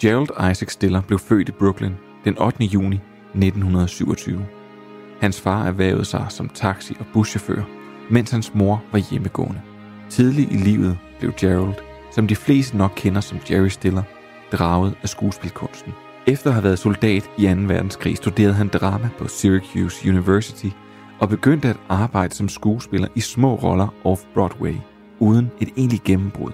Gerald Isaac Stiller blev født i Brooklyn den 8. juni 1927. Hans far erhvervede sig som taxi- og buschauffør, mens hans mor var hjemmegående. Tidlig i livet blev Gerald, som de fleste nok kender som Jerry Stiller, draget af skuespilkunsten. Efter at have været soldat i 2. verdenskrig studerede han drama på Syracuse University og begyndte at arbejde som skuespiller i små roller off-Broadway, uden et egentligt gennembrud.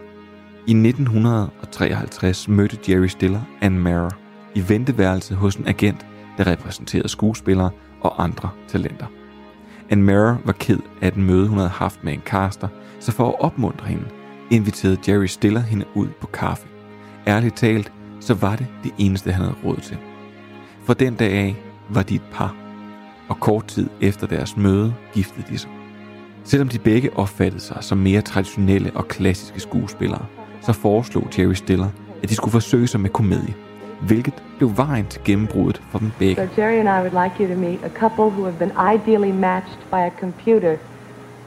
I 1953 mødte Jerry Stiller Ann Mara i venteværelset hos en agent, der repræsenterede skuespillere og andre talenter. Ann Mara var ked af den møde, hun havde haft med en caster, så for at opmuntre hende, inviterede Jerry Stiller hende ud på kaffe. Ærligt talt, så var det det eneste, han havde råd til. Fra den dag af var de et par, og kort tid efter deres møde giftede de sig. Selvom de begge opfattede sig som mere traditionelle og klassiske skuespillere, så foreslog Jerry Stiller, at de skulle forsøge sig med komedie, hvilket blev vejen til gennembruddet for dem begge. So Jerry and I would like you to meet a couple who have been ideally matched by a computer,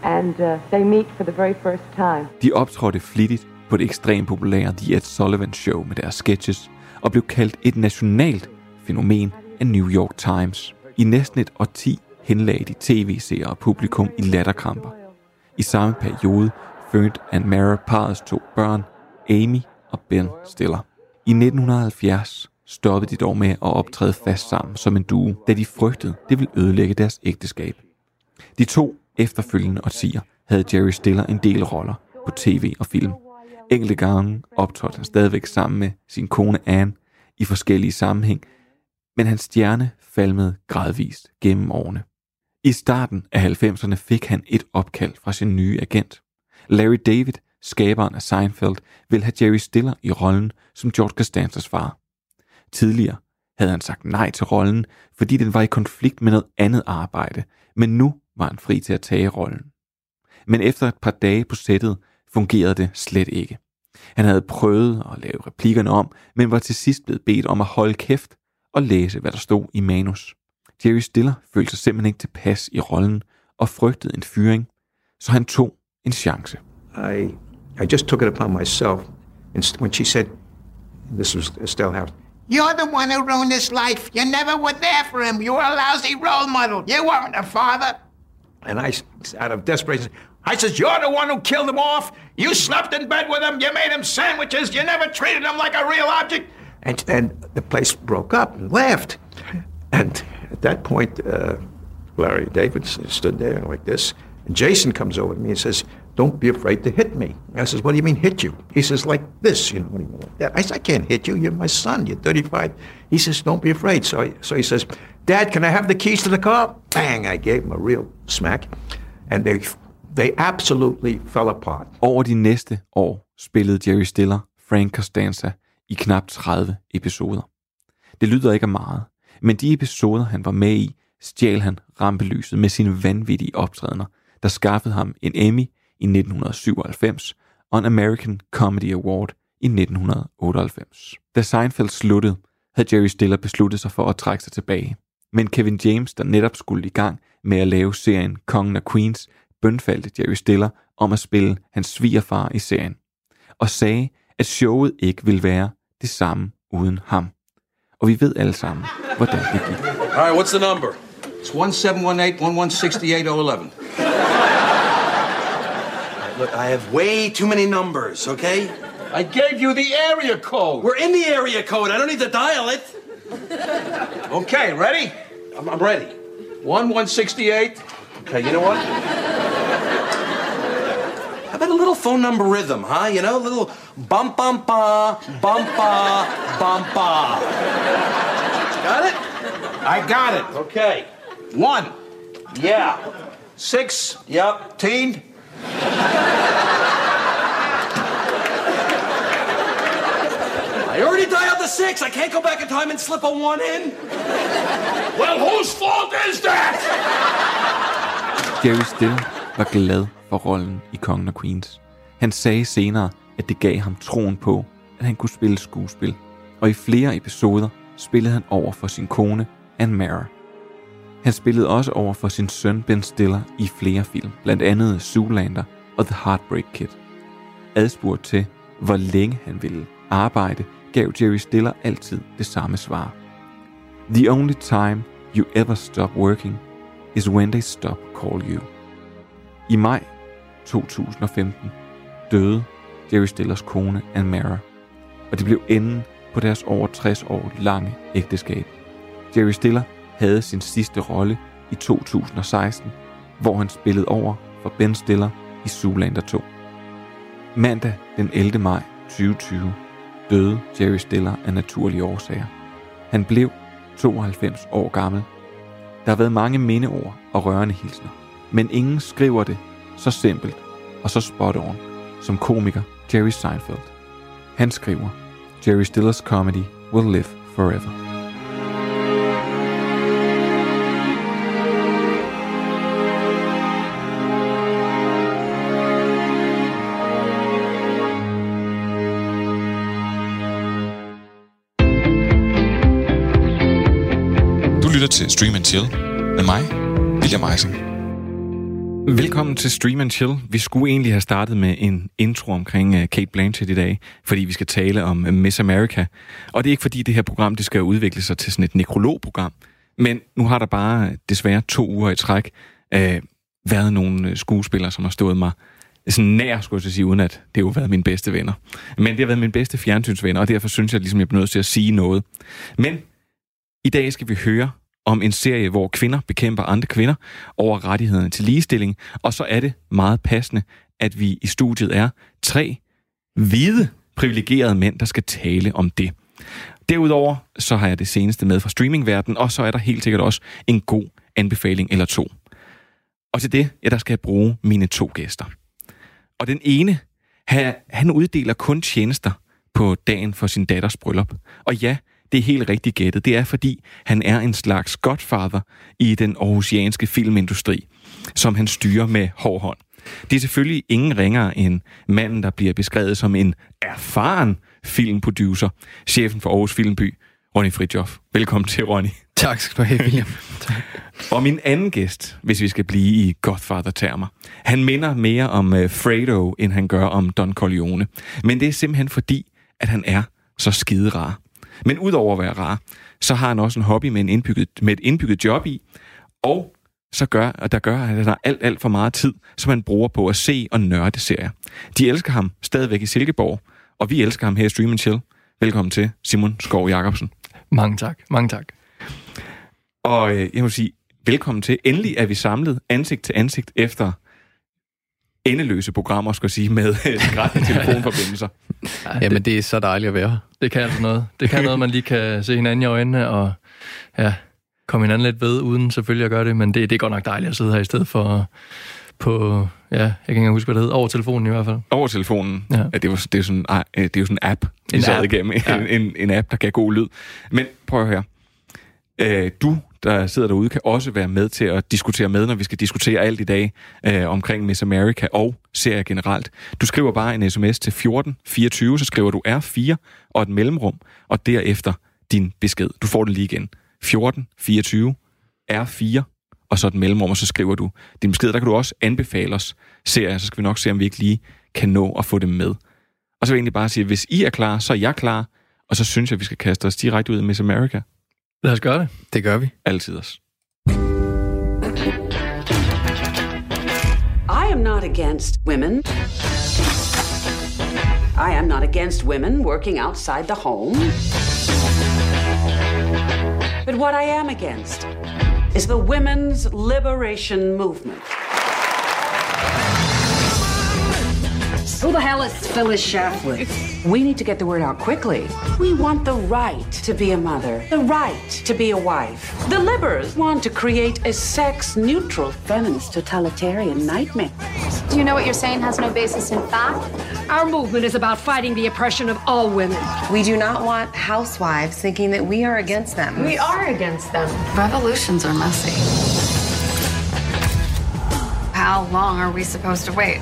and uh, they meet for the very first time. De optrådte flittigt på det ekstremt populære The Ed Sullivan Show med deres sketches, og blev kaldt et nationalt fænomen af New York Times. I næsten et årti henlagde de tv-seere og publikum i latterkramper. I samme periode fødte Ann Mara parets to børn, Amy og Ben Stiller. I 1970 stoppede de dog med at optræde fast sammen som en duo, da de frygtede, det ville ødelægge deres ægteskab. De to efterfølgende årtier havde Jerry Stiller en del roller på tv og film. Enkelte gange optrådte han stadigvæk sammen med sin kone Anne i forskellige sammenhæng, men hans stjerne falmede gradvist gennem årene. I starten af 90'erne fik han et opkald fra sin nye agent. Larry David, skaberen af Seinfeld, ville have Jerry Stiller i rollen som George Costanzas far. Tidligere havde han sagt nej til rollen, fordi den var i konflikt med noget andet arbejde, men nu var han fri til at tage rollen. Men efter et par dage på sættet fungerede det slet ikke. Han havde prøvet at lave replikkerne om, men var til sidst blevet bedt om at holde kæft og læse, hvad der stod i manus. Jerry Stiller følte sig simpelthen ikke tilpas i rollen og frygtede en fyring, så han tog en chance. I, I just took it upon myself. And when she said, this was Estelle House, You're the one who ruined his life. You never were there for him. You were a lousy role model. You weren't a father. and I, out of desperation, I says, You're the one who killed him off. You slept in bed with him. You made him sandwiches. You never treated him like a real object. and and the place broke up and laughed. And at that point, uh, Larry David stood there like this, and Jason comes over to me and says, "Don't be afraid to hit me." I says, "What do you mean hit you?" He says, "Like this, you know." What do you mean like that? I said, "I can't hit you. You're my son. You're 35." He says, "Don't be afraid." So I, so he says, "Dad, can I have the keys to the car?" Bang! I gave him a real smack, and they they absolutely fell apart. Over de næste år spillede Jerry Stiller Frank Costanza i knap 30 episoder. Det lyder ikke af meget, men de episoder, han var med i, stjal han rampelyset med sine vanvittige optrædener, der skaffede ham en Emmy i 1997 og en American Comedy Award i 1998. Da Seinfeld sluttede, havde Jerry Stiller besluttet sig for at trække sig tilbage. Men Kevin James, der netop skulle i gang med at lave serien Kongen af Queens, bønfaldte Jerry Stiller om at spille hans svigerfar i serien, og sagde, at showet ikke ville være det samme uden ham. Og vi ved alle sammen, hvordan det gik. All right, what's the number? It's 1718 1168 011. Look, I have way too many numbers, okay? I gave you the area code. We're in the area code. I don't need to dial it. Okay, ready? I'm, I'm ready. 1168. Okay, you know what? How about a little phone number rhythm, huh? You know, a little bum bum ba, bum ba, bum ba. Got it? I got it. Okay. One, Yeah. six, Yep. teen. I already dialed the six. I can't go back in time and slip a one in. Well, whose fault is that? Jerry Still var glad for rollen i Kongen og Queens. Han sagde senere, at det gav ham troen på, at han kunne spille skuespil. Og i flere episoder spillede han over for sin kone, Anne Mara. Han spillede også over for sin søn Ben Stiller i flere film, blandt andet Zoolander og The Heartbreak Kid. Adspurgt til, hvor længe han ville arbejde gav Jerry Stiller altid det samme svar. The only time you ever stop working is when they stop call you. I maj 2015 døde Jerry Stillers kone Ann Mara, og det blev enden på deres over 60 år lange ægteskab. Jerry Stiller havde sin sidste rolle i 2016, hvor han spillede over for Ben Stiller i Zoolander 2. Mandag den 11. maj 2020 døde Jerry Stiller af naturlige årsager. Han blev 92 år gammel. Der har været mange mindeord og rørende hilsner, men ingen skriver det så simpelt og så spot on som komiker Jerry Seinfeld. Han skriver, Jerry Stillers comedy will live forever. Til Stream and Chill med mig, William Eising. Velkommen til Stream and Chill. Vi skulle egentlig have startet med en intro omkring øh, Kate Blanchett i dag, fordi vi skal tale om øh, Miss America. Og det er ikke fordi det her program det skal udvikle sig til sådan et nekrologprogram, men nu har der bare øh, desværre to uger i træk øh, været nogle skuespillere, som har stået mig sådan nær, skulle jeg sige, uden at det jo har været mine bedste venner. Men det har været mine bedste fjernsynsvenner, og derfor synes jeg ligesom, jeg bliver nødt til at sige noget. Men i dag skal vi høre om en serie, hvor kvinder bekæmper andre kvinder over rettighederne til ligestilling. Og så er det meget passende, at vi i studiet er tre hvide, privilegerede mænd, der skal tale om det. Derudover så har jeg det seneste med fra streamingverdenen, og så er der helt sikkert også en god anbefaling eller to. Og til det, ja, der skal jeg bruge mine to gæster. Og den ene, han uddeler kun tjenester på dagen for sin datters bryllup. Og ja, det er helt rigtigt gættet. Det er, fordi han er en slags godfather i den aarhusianske filmindustri, som han styrer med hård hånd. Det er selvfølgelig ingen ringere end manden, der bliver beskrevet som en erfaren filmproducer, chefen for Aarhus Filmby, Ronny Fridjof. Velkommen til, Ronny. Tak skal du have, William. Og min anden gæst, hvis vi skal blive i Godfather-termer, han minder mere om uh, Fredo, end han gør om Don Corleone. Men det er simpelthen fordi, at han er så skide rar. Men udover at være rar, så har han også en hobby med, en indbygget, med et indbygget job i, og så gør, og der gør, at der er alt, alt for meget tid, som han bruger på at se og nørde serier. De elsker ham stadigvæk i Silkeborg, og vi elsker ham her i Stream Chill. Velkommen til, Simon Skov Jacobsen. Mange tak, mange tak. Og øh, jeg må sige, velkommen til. Endelig er vi samlet ansigt til ansigt efter endeløse programmer, skal sige, med gratis telefonforbindelser. Ja, Jamen, det er så dejligt at være Det kan altså noget. Det kan noget, man lige kan se hinanden i øjnene, og ja, komme hinanden lidt ved, uden selvfølgelig at gøre det, men det, det er godt nok dejligt at sidde her i stedet for på, ja, jeg kan ikke engang huske, hvad det hedder, over telefonen i hvert fald. Over telefonen? Ja. ja det, var, det, er sådan, det er jo sådan en app, en sad app. igennem. Ja. En, en, en app, der kan god lyd. Men prøv at høre. Øh, du der sidder derude, kan også være med til at diskutere med, når vi skal diskutere alt i dag øh, omkring Miss America og serier generelt. Du skriver bare en sms til 1424, så skriver du R4 og et mellemrum, og derefter din besked. Du får det lige igen. 1424 R4 og så et mellemrum, og så skriver du din besked. Der kan du også anbefale os serier, så skal vi nok se, om vi ikke lige kan nå at få det med. Og så vil jeg egentlig bare sige, at hvis I er klar, så er jeg klar, og så synes jeg, at vi skal kaste os direkte ud i Miss America. Lad os gøre det. Det gør vi. Altid os. I am not against women. I am not against women working outside the home. But what I am against is the women's liberation movement. Who the hell is Phyllis Schlafly? We need to get the word out quickly. We want the right to be a mother, the right to be a wife. The Libbers want to create a sex neutral feminist totalitarian nightmare. Do you know what you're saying has no basis in fact? Our movement is about fighting the oppression of all women. We do not want housewives thinking that we are against them. We are against them. Revolutions are messy. How long are we supposed to wait?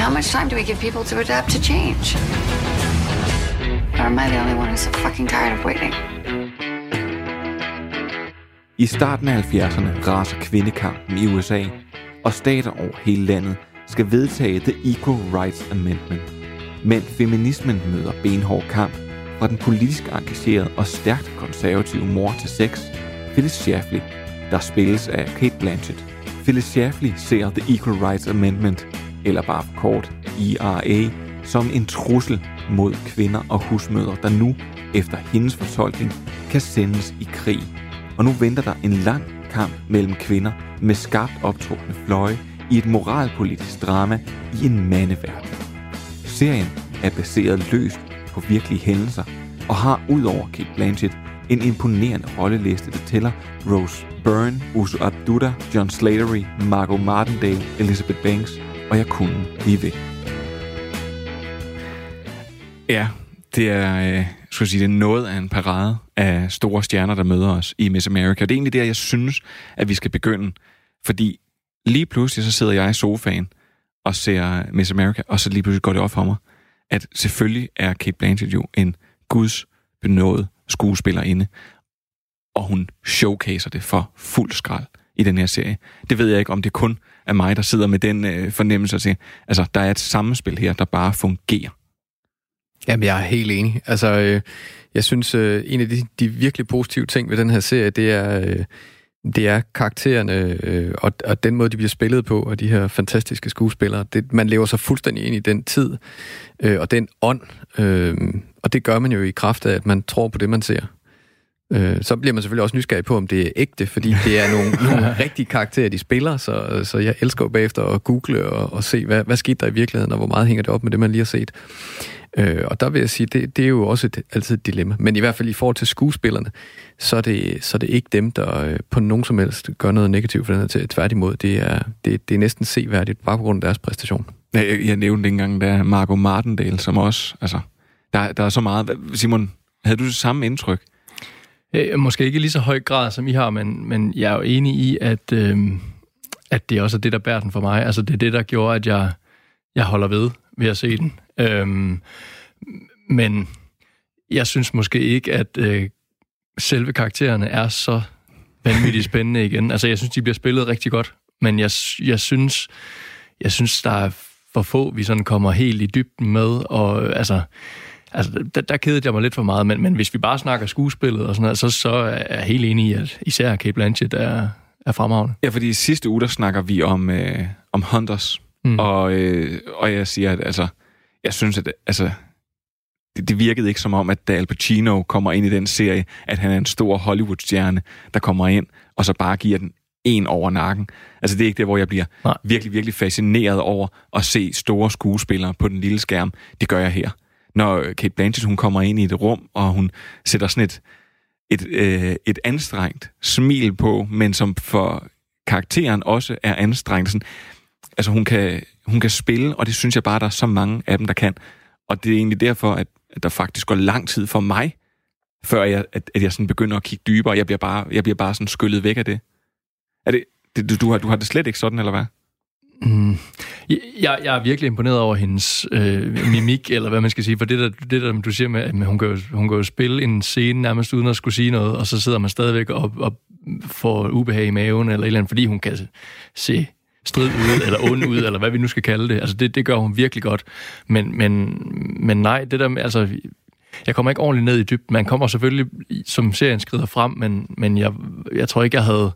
How much time do we give people to adapt to change? Or am I the only one who's so fucking tired of waiting? I starten af 70'erne raser kvindekampen i USA, og stater over hele landet skal vedtage The Equal Rights Amendment. men feminismen møder benhård kamp fra den politisk engagerede og stærkt konservative mor til sex, Phyllis Schlafly, der spilles af Kate Blanchett. Phyllis Schlafly ser The Equal Rights Amendment, eller bare for kort IRA, som en trussel mod kvinder og husmødre, der nu, efter hendes fortolkning, kan sendes i krig. Og nu venter der en lang kamp mellem kvinder med skarpt optrukne fløje i et moralpolitisk drama i en mandeverden. Serien er baseret løst på virkelige hændelser og har udover Kate Blanchett en imponerende rolleliste, der tæller Rose Byrne, Uso Abduda, John Slattery, Margot Martindale, Elizabeth Banks, og jeg kunne blive ved. Ja, det er, øh, skal jeg sige, det er noget af en parade af store stjerner, der møder os i Miss America. Det er egentlig der, jeg synes, at vi skal begynde. Fordi lige pludselig så sidder jeg i sofaen og ser Miss America, og så lige pludselig går det op for mig, at selvfølgelig er Kate Blanchett jo en guds benådet skuespillerinde, og hun showcaser det for fuld skrald i den her serie. Det ved jeg ikke, om det kun af mig, der sidder med den øh, fornemmelse at altså, der er et samspil her, der bare fungerer. Jamen, jeg er helt enig. Altså, øh, jeg synes, øh, en af de, de virkelig positive ting ved den her serie, det er, øh, det er karaktererne øh, og, og den måde, de bliver spillet på, og de her fantastiske skuespillere. Det, man lever sig fuldstændig ind i den tid øh, og den ånd, øh, og det gør man jo i kraft af, at man tror på det, man ser. Øh, så bliver man selvfølgelig også nysgerrig på, om det er ægte, fordi det er nogle, nogle rigtige karakterer, de spiller, så, så jeg elsker jo bagefter at google og, og se, hvad, hvad skete der i virkeligheden, og hvor meget hænger det op med det, man lige har set. Øh, og der vil jeg sige, det, det er jo også et, altid et dilemma. Men i hvert fald i forhold til skuespillerne, så er det, så er det ikke dem, der øh, på nogen som helst gør noget negativt for den her til. Tværtimod, det er, det, det er næsten seværdigt, bare på grund af deres præstation. Jeg, jeg nævnte engang, der Margot Martindale, som også, altså, der, der er så meget. Simon, havde du det samme indtryk? Øh, måske ikke i lige så høj grad, som I har, men, men jeg er jo enig i, at, øh, at det også er det, der bærer den for mig. Altså, det er det, der gjorde, at jeg, jeg holder ved ved at se den. Øhm, men jeg synes måske ikke, at øh, selve karaktererne er så vanvittigt spændende igen. Altså, jeg synes, de bliver spillet rigtig godt, men jeg, jeg synes, jeg synes, der er for få, vi sådan kommer helt i dybden med, og altså, altså der, der kedede jeg mig lidt for meget, men, men hvis vi bare snakker skuespillet og sådan noget, så, så er jeg helt enig i, at især Kate Blanchett er, er fremragende. Ja, fordi i sidste uge, der snakker vi om, øh, om Hunters, mm. og, øh, og jeg siger, at altså, jeg synes, at altså, det, det virkede ikke som om, at da Al Pacino kommer ind i den serie, at han er en stor Hollywood-stjerne, der kommer ind, og så bare giver den en over nakken. Altså det er ikke det, hvor jeg bliver Nej. virkelig, virkelig fascineret over at se store skuespillere på den lille skærm. Det gør jeg her. Når Kate Blanchett, hun kommer ind i et rum, og hun sætter sådan et, et, øh, et anstrengt smil på, men som for karakteren også er anstrengt. Sådan, altså hun kan, hun kan spille, og det synes jeg bare, der er så mange af dem, der kan. Og det er egentlig derfor, at, at der faktisk går lang tid for mig, før jeg, at, at jeg sådan begynder at kigge dybere. Jeg bliver bare, jeg bliver bare sådan skyllet væk af det. Er det, det du, har, du har det slet ikke sådan, eller hvad? Mm. Jeg, jeg er virkelig imponeret over hendes øh, mimik, eller hvad man skal sige, for det der, det der du siger med, at hun kan, jo, hun kan jo spille en scene nærmest uden at skulle sige noget, og så sidder man stadigvæk og, og får ubehag i maven, eller et eller andet, fordi hun kan se strid ud, eller ond ud, eller hvad vi nu skal kalde det. Altså, det, det gør hun virkelig godt. Men, men, men nej, det der med, altså, jeg kommer ikke ordentligt ned i dybden. Man kommer selvfølgelig, som serien skrider frem, men, men jeg, jeg tror ikke, jeg havde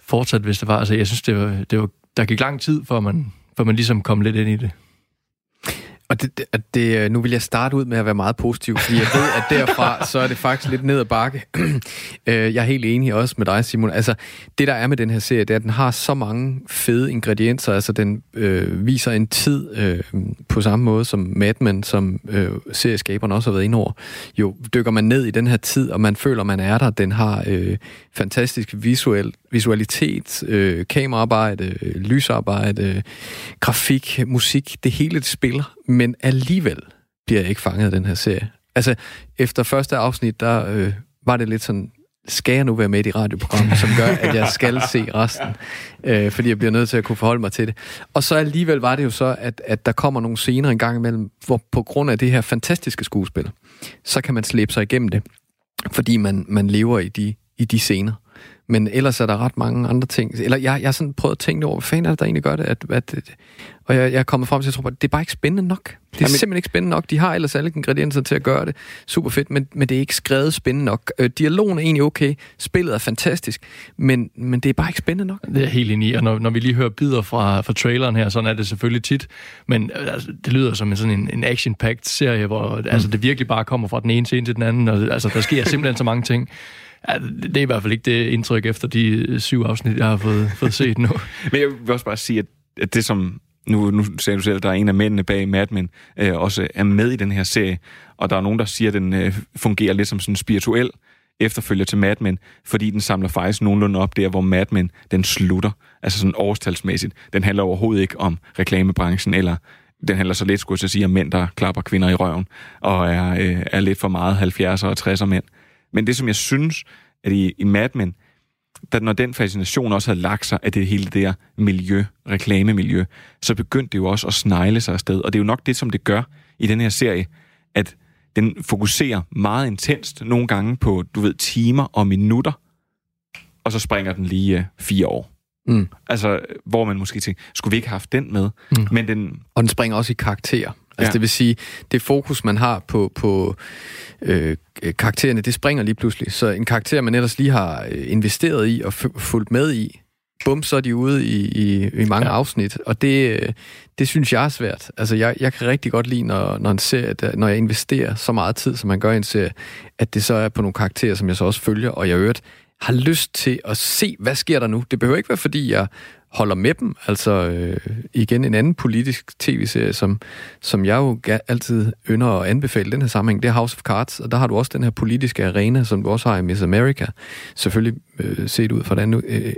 fortsat, hvis det var. Altså, jeg synes, det var, det var, der gik lang tid, før man, før man ligesom kom lidt ind i det. Og det, det, det, nu vil jeg starte ud med at være meget positiv, fordi jeg ved, at derfra, så er det faktisk lidt ned ad bakke. Øh, jeg er helt enig også med dig, Simon. Altså, det der er med den her serie, det er, at den har så mange fede ingredienser. Altså, den øh, viser en tid øh, på samme måde som Mad Men, som øh, serieskaberne også har været inde over. Jo, dykker man ned i den her tid, og man føler, man er der. Den har øh, fantastisk visuel, visualitet, øh, kameraarbejde, øh, lysarbejde, øh, grafik, musik. Det hele det spiller men alligevel bliver jeg ikke fanget af den her serie. Altså, efter første afsnit, der øh, var det lidt sådan, skal jeg nu være med i det radioprogram, som gør, at jeg skal se resten, øh, fordi jeg bliver nødt til at kunne forholde mig til det. Og så alligevel var det jo så, at, at der kommer nogle scener en gang imellem, hvor på grund af det her fantastiske skuespil, så kan man slæbe sig igennem det, fordi man, man lever i de, i de scener. Men ellers er der ret mange andre ting. Eller jeg, jeg har sådan prøvet at tænke over, hvad fanden er det, der egentlig gør det? At, at, og jeg, jeg er kommet frem til, at jeg tror, at det er bare ikke spændende nok. Det er Jamen- simpelthen ikke spændende nok. De har ellers alle ingredienser til at gøre det super fedt, men, men det er ikke skrevet spændende nok. Øh, dialogen er egentlig okay, spillet er fantastisk, men, men det er bare ikke spændende nok. Det er helt enig i, og når, når vi lige hører bidder fra, fra traileren her, sådan er det selvfølgelig tit, men øh, altså, det lyder som en sådan en, en action-packed serie, hvor mm. altså, det virkelig bare kommer fra den ene scene til den anden, og altså, der sker simpelthen så mange ting. Ja, det er i hvert fald ikke det indtryk efter de syv afsnit, jeg har fået, fået set nu. Men jeg vil også bare sige, at, det som... Nu, nu sagde du selv, at der er en af mændene bag Mad Men, øh, også er med i den her serie, og der er nogen, der siger, at den øh, fungerer lidt som sådan spirituel efterfølger til Mad Men, fordi den samler faktisk nogenlunde op der, hvor Mad Men den slutter, altså sådan årstalsmæssigt. Den handler overhovedet ikke om reklamebranchen, eller den handler så lidt, skulle jeg sige, om mænd, der klapper kvinder i røven, og er, øh, er lidt for meget 70'er og 60'er mænd. Men det, som jeg synes, at i, i Mad Men, da, når den fascination også havde lagt sig af det hele det der miljø, reklamemiljø, så begyndte det jo også at snegle sig afsted. Og det er jo nok det, som det gør i den her serie, at den fokuserer meget intenst nogle gange på, du ved, timer og minutter, og så springer den lige øh, fire år. Mm. Altså, hvor man måske tænker, skulle vi ikke have haft den med? Mm. Men den... Og den springer også i karakter. Altså Ja. det vil sige, det fokus, man har på, på øh, karaktererne, det springer lige pludselig. Så en karakter, man ellers lige har øh, investeret i og fulgt med i, bum, så er de ude i, i, i mange ja. afsnit. Og det, øh, det synes jeg er svært. Altså jeg, jeg kan rigtig godt lide, når, når, en serie, når jeg investerer så meget tid, som man gør i en serie, at det så er på nogle karakterer, som jeg så også følger, og jeg øvrigt har lyst til at se, hvad sker der nu. Det behøver ikke være, fordi jeg holder med dem. Altså øh, igen en anden politisk tv-serie, som, som jeg jo altid ynder at anbefale i den her sammenhæng, det er House of Cards, og der har du også den her politiske arena, som du også har i Miss America. Selvfølgelig øh, set ud fra den øh,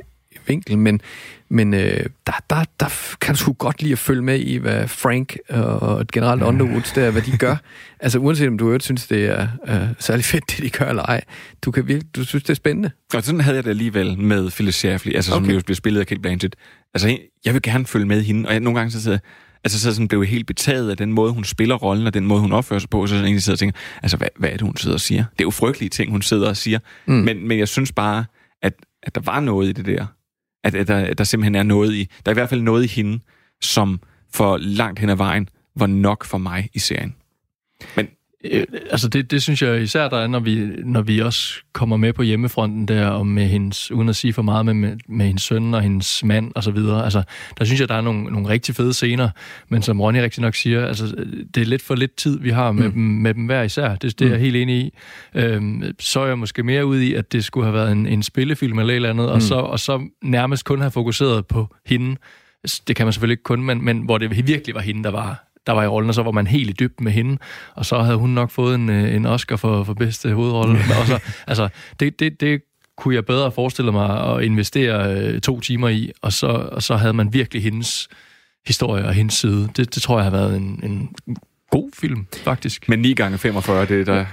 vinkel, men, men øh, der, der, der kan du sgu godt lide at følge med i, hvad Frank og generelt Underwoods der, hvad de gør. Altså uanset om du øvrigt synes, det er øh, særlig fedt, det de gør eller ej. Du, kan virkelig, du synes, det er spændende. Og sådan havde jeg det alligevel med Phyllis Schlafly, altså som Okay. jo bliver spillet af Kate Blanchett. Altså, jeg vil gerne følge med hende, og jeg, nogle gange så sidder altså så sådan blev jeg helt betaget af den måde, hun spiller rollen, og den måde, hun opfører sig på, så sådan egentlig sidder og tænker, altså, hvad, hvad er det, hun sidder og siger? Det er jo frygtelige ting, hun sidder og siger. Mm. Men, men jeg synes bare, at, at der var noget i det der. At, at, der, der simpelthen er noget i, der er i hvert fald noget i hende, som for langt hen ad vejen var nok for mig i serien. Men Øh, altså det, det synes jeg især, der er, når vi, når vi også kommer med på hjemmefronten der, og med hendes, uden at sige for meget, med, med, med hendes søn og hendes mand og så videre. Altså, der synes jeg, der er nogle, nogle rigtig fede scener, men som Ronny rigtig nok siger, altså, det er lidt for lidt tid, vi har med, mm. dem, med dem hver især. Det, det er jeg Mm. helt enig i. Øhm, så er jeg måske mere ude i, at det skulle have været en, en spillefilm eller et eller andet, mm. og, så, og så nærmest kun have fokuseret på hende. Det kan man selvfølgelig ikke kun, men, men hvor det virkelig var hende, der var der var i rollen, og så var man helt i dybden med hende, og så havde hun nok fået en, øh, en Oscar for, for bedste hovedrolle. og så, altså, det, det, det kunne jeg bedre forestille mig at investere øh, to timer i, og så, og så havde man virkelig hendes historie og hendes side. Det, det tror jeg har været en, en god film, faktisk. Men 9 gange 45, det er der...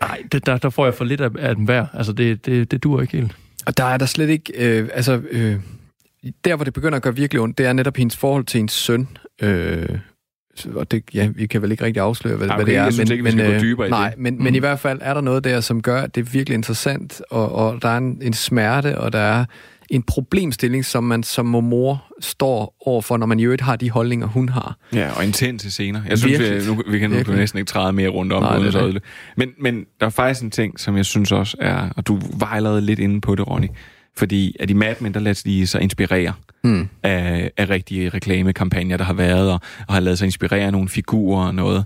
Nej, det, der, der får jeg for lidt af, af dem hver. Altså, det, det, det duer ikke helt. Og der er der slet ikke... Øh, altså, øh, der, hvor det begynder at gøre virkelig ondt, det er netop hendes forhold til hendes søn. Øh, og det, ja, vi kan vel ikke rigtig afsløre, hvad, Ah, hvad okay, det er. jeg synes men, ikke, vi skal men, gå øh, dybere i det. Men, Mm. men i hvert fald er der noget der, som gør, at det er virkelig interessant, og, og der er en, en smerte, og der er en problemstilling, som man som mor står overfor, når man i øvrigt har de holdninger, hun har. Ja, og intense scener. Jeg synes, vi, nu, vi kan nu Virkelig. næsten ikke træde mere rundt om. Nej, det ødelægge. men, men der er faktisk en ting, som jeg synes også er, og du var allerede lidt inde på det, Ronny, fordi at i Mad Men, der lader de sig inspirere Mm. af, af rigtige reklamekampagner, der har været, og, og har lavet sig inspirere af nogle figurer og noget.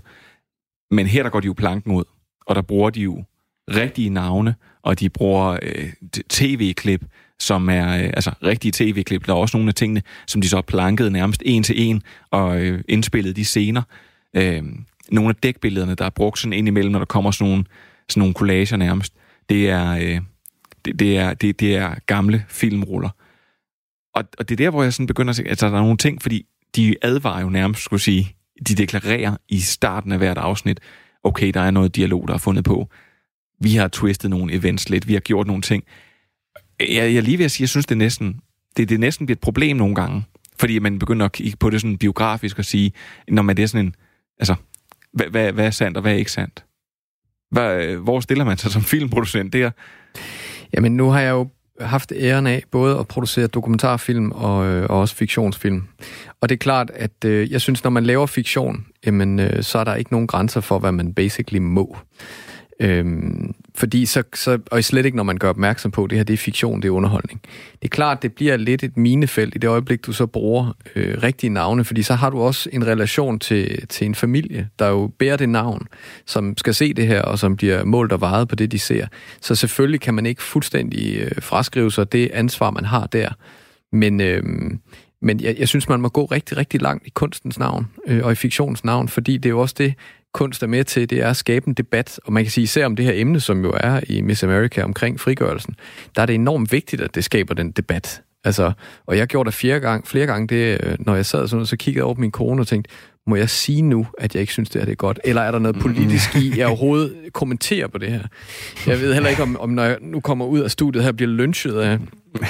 Men her der går de jo planken ud, og der bruger de jo rigtige navne, og de bruger øh, tv-klip, som er øh, altså rigtige tv-klip. Der er også nogle af tingene, som de så har planket nærmest en til en, og øh, indspillet de scener. Øh, nogle af dækbillederne, der er brugt sådan ind imellem, når der kommer sådan nogle, sådan nogle collager nærmest, det er, øh, det, det, er, det, det er gamle filmruller. Og, og det er der, hvor jeg sådan begynder at se, at der er nogle ting, fordi de advarer jo nærmest, skulle sige, de deklarerer i starten af hvert afsnit, okay, der er noget dialog, der er fundet på. Vi har twistet nogle events lidt, vi har gjort nogle ting. Jeg, jeg lige ved at sige, jeg synes, det er næsten, det, det næsten bliver et problem nogle gange, fordi man begynder at kigge på det sådan biografisk og sige, når man det er sådan en, altså, hvad, hvad, hvad er sandt og hvad er ikke sandt? Hvad, øh, hvor stiller man sig som filmproducent der? Jamen, nu har jeg jo haft æren af både at producere dokumentarfilm og, øh, og også fiktionsfilm. Og det er klart, at øh, jeg synes, når man laver fiktion, jamen, øh, så er der ikke nogen grænser for, hvad man basically må. Øhm, fordi så, så, og slet ikke når man gør opmærksom på, at det her det er fiktion, det er underholdning. Det er klart, det bliver lidt et minefelt i det øjeblik, du så bruger øh, rigtige navne, fordi så har du også en relation til, til en familie, der jo bærer det navn, som skal se det her, og som bliver målt og vejet på det, de ser. Så selvfølgelig kan man ikke fuldstændig øh, fraskrive sig det ansvar, man har der. Men, øh, men jeg, jeg synes, man må gå rigtig, rigtig langt i kunstens navn øh, og i fiktionens navn, fordi det er jo også det, kunst er med til, det er at skabe en debat, og man kan sige især om det her emne, som jo er i Miss America omkring frigørelsen, der er det enormt vigtigt, at det skaber den debat. Altså, og jeg gjorde det flere gange, flere gange det, øh, når jeg sad sådan, så kiggede jeg over på min kone og tænkte, må jeg sige nu, at jeg ikke synes, det her det er godt? Eller er der noget politisk i, jeg overhovedet kommenterer på det her? Jeg ved heller ikke, om, om når jeg nu kommer ud af studiet her, bliver lynchet af,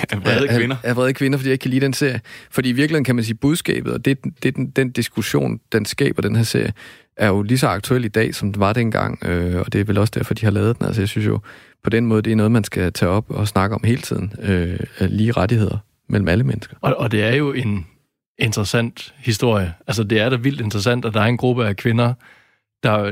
af vrede kvinder. Af, af vrede kvinder, fordi jeg ikke kan lide den serie. Fordi i virkeligheden kan man sige, budskabet, og det, det den, den diskussion, den skaber den her serie, er jo lige så aktuel i dag, som det var dengang, øh, og det er vel også derfor, de har lavet den. Altså jeg synes jo, på den måde, det er noget, man skal tage op og snakke om hele tiden. Øh, lige rettigheder mellem alle mennesker. Og, og det er jo en interessant historie. Altså det er da vildt interessant, at der er en gruppe af kvinder, der,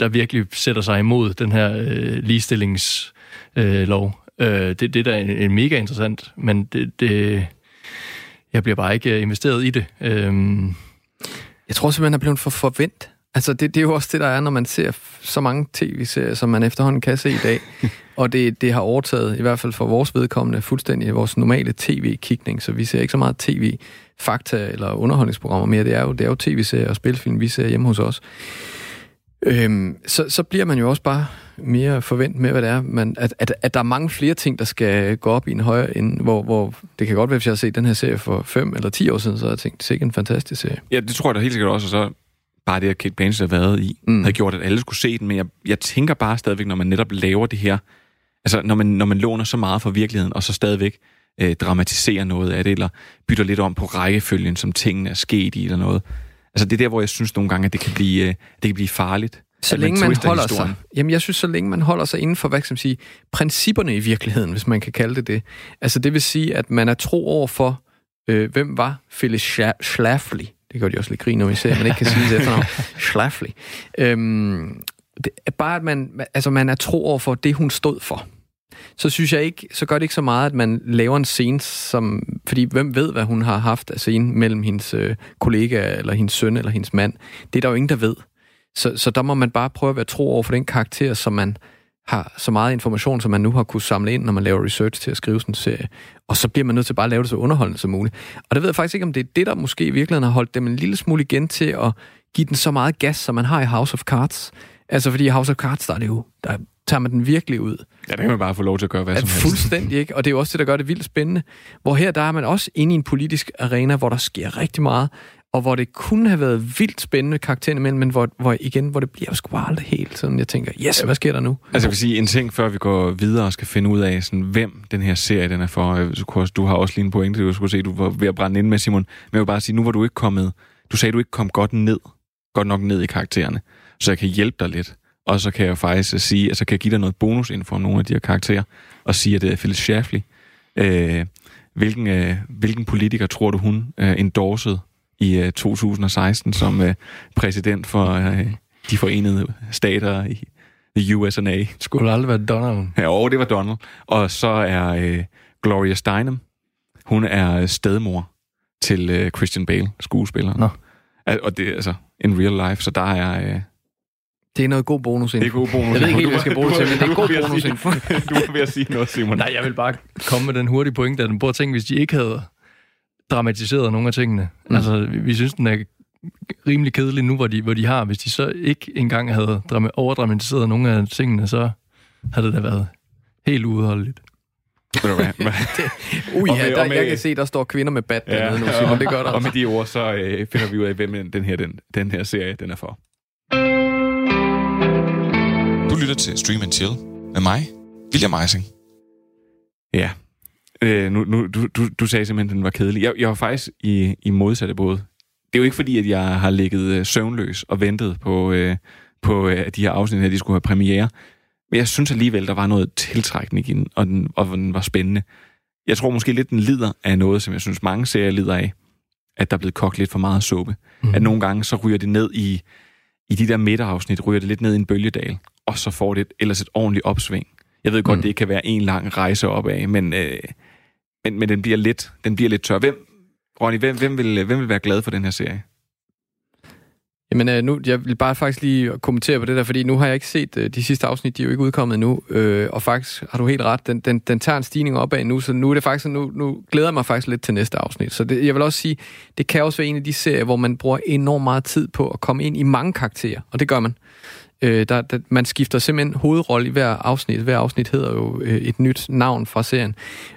der virkelig sætter sig imod den her øh, ligestillingslov. Øh, det, det er da en, en mega interessant, men det, det, jeg bliver bare ikke investeret i det. Øh, jeg tror simpelthen, er blevet for forvent. Altså, det, det er jo også det, der er, når man ser så mange tv-serier, som man efterhånden kan se i dag. og det, det har overtaget, i hvert fald for vores vedkommende, fuldstændig vores normale tv-kigning. Så vi ser ikke så meget tv-fakta eller underholdningsprogrammer mere. Det er jo, det er jo tv-serier og spilfilm, vi ser hjemme hos os. Øhm, så, så bliver man jo også bare mere forvent med, hvad det er, man, at, at, at der er mange flere ting, der skal gå op i en højere ende, hvor, hvor det kan godt være, hvis jeg har set den her serie for fem eller ti år siden, så har jeg tænkt, sikkert en fantastisk serie. Ja, det tror jeg da helt sikkert også, og så bare det, at Kate Blanchett har været i, mm. havde gjort, at alle skulle se den, men jeg, jeg tænker bare stadigvæk, når man netop laver det her, altså når man, når man låner så meget fra virkeligheden, og så stadigvæk øh, dramatiserer noget af det, eller bytter lidt om på rækkefølgen, som tingene er sket i, eller noget. Altså det er der, hvor jeg synes nogle gange, at det kan blive, øh, det kan blive farligt. Så længe man, man holder historien. sig, jamen jeg synes, så længe man holder sig inden for, hvad kan man sige, principperne i virkeligheden, hvis man kan kalde det det. Altså det vil sige, at man er tro over for, øh, hvem var Phyllis Schlafly? Det gør de også lidt grin, når vi ser, at man ikke kan sige det efternavn. Schlafly. Øhm, det er bare, at man, altså man er tro over for det, hun stod for så synes jeg ikke, så gør det ikke så meget, at man laver en scene, som, fordi hvem ved, hvad hun har haft af scene mellem hendes øh, kollega, eller hendes søn, eller hendes mand. Det er der jo ingen, der ved. Så, så der må man bare prøve at være tro over for den karakter, som man har så meget information, som man nu har kunne samle ind, når man laver research til at skrive sådan en serie. Og så bliver man nødt til bare at lave det så underholdende som muligt. Og det ved jeg faktisk ikke, om det er det, der måske i virkeligheden har holdt dem en lille smule igen til at give den så meget gas, som man har i House of Cards. Altså fordi i House of Cards, der er det jo, der tager man den virkelig ud. Ja, det kan man bare få lov til at gøre hvad som helst. Fuldstændig ikke, og det er jo også det, der gør det vildt spændende. Hvor her, der er man også inde i en politisk arena, hvor der sker rigtig meget, og hvor det kunne have været vildt spændende karakterer imellem, men hvor, hvor igen, hvor det bliver sgu bare aldrig helt sådan, jeg tænker, yes, hvad sker der nu? Altså jeg vil sige en ting, før vi går videre og skal finde ud af, sådan, hvem den her serie den er for. Øh, du har også lige en pointe, du skulle se, du var ved at brænde ind med, Simon. Men jeg vil bare sige, nu var du ikke kommet, du sagde, du ikke kom godt ned, godt nok ned i karaktererne, så jeg kan hjælpe dig lidt. Og så kan jeg faktisk sige, altså kan jeg give dig noget bonus inden for nogle af de her karakterer, og sige, at det er Phyllis Schlafly. Øh, hvilken, øh, hvilken politiker tror du, hun øh, endorsede i øh, 2016 som øh, præsident for øh, de forenede stater i the USA? Skulle det aldrig være Donald? Ja, og det var Donald. Og så er øh, Gloria Steinem, hun er stedmor til øh, Christian Bale, skuespiller. Nå. Og det er altså en real life, så der er... Øh, det er noget god bonus Det er god bonus. Jeg ved ikke helt, hvad jeg skal bruge det til, men det er god bonus info. du er ved at sige noget, Simon. Nej, jeg vil bare komme med den hurtige pointe, at den burde tænke, hvis de ikke havde dramatiseret nogle af tingene. Mm. Altså, vi, vi synes, den er rimelig kedelig nu, hvor de, hvor de har. Hvis de så ikke engang havde overdramatiseret nogle af tingene, så havde det da været helt uudholdeligt. Ui, ja, der, med, jeg kan se, der står kvinder med bat dernede ja, nu, Simon. Det gør der Og altså. med de ord, så øh, finder vi ud af, hvem den her, den, den her serie den er for. Du lytter til Stream and Chill med mig, William Eising. Ja, øh, nu, nu, du, du, du sagde simpelthen, at den var kedelig. Jeg, jeg var faktisk i, i modsatte båd. Det er jo ikke fordi, at jeg har ligget øh, søvnløs og ventet på, øh, på øh, de her afsnit her, de skulle have premiere. Men jeg synes alligevel, der var noget tiltrækning i den, og den, og den var spændende. Jeg tror måske lidt, den lider af noget, som jeg synes mange serier lider af, at der er blevet kogt lidt for meget suppe. Mm. At nogle gange, så ryger det ned i, i de der midterafsnit, ryger det lidt ned i en bølgedal, og så får det et, ellers et ordentligt opsving. Jeg ved godt, mm. det kan være en lang rejse opad, men, øh, men, men den, bliver lidt, den bliver lidt tør. Hvem, Ronny, hvem, hvem, vil, hvem vil være glad for den her serie? Jamen øh, nu, jeg vil bare faktisk lige kommentere på det der, fordi nu har jeg ikke set øh, de sidste afsnit, de er jo ikke udkommet nu, øh, og faktisk har du helt ret, den, den, den tager en stigning opad nu, så nu er det faktisk, nu, nu glæder jeg mig faktisk lidt til næste afsnit. Så det, jeg vil også sige, det kan også være en af de serier, hvor man bruger enormt meget tid på at komme ind i mange karakterer, og det gør man. Øh, der, der, man skifter simpelthen hovedrolle i hver afsnit. Hver afsnit hedder jo øh, et nyt navn fra serien.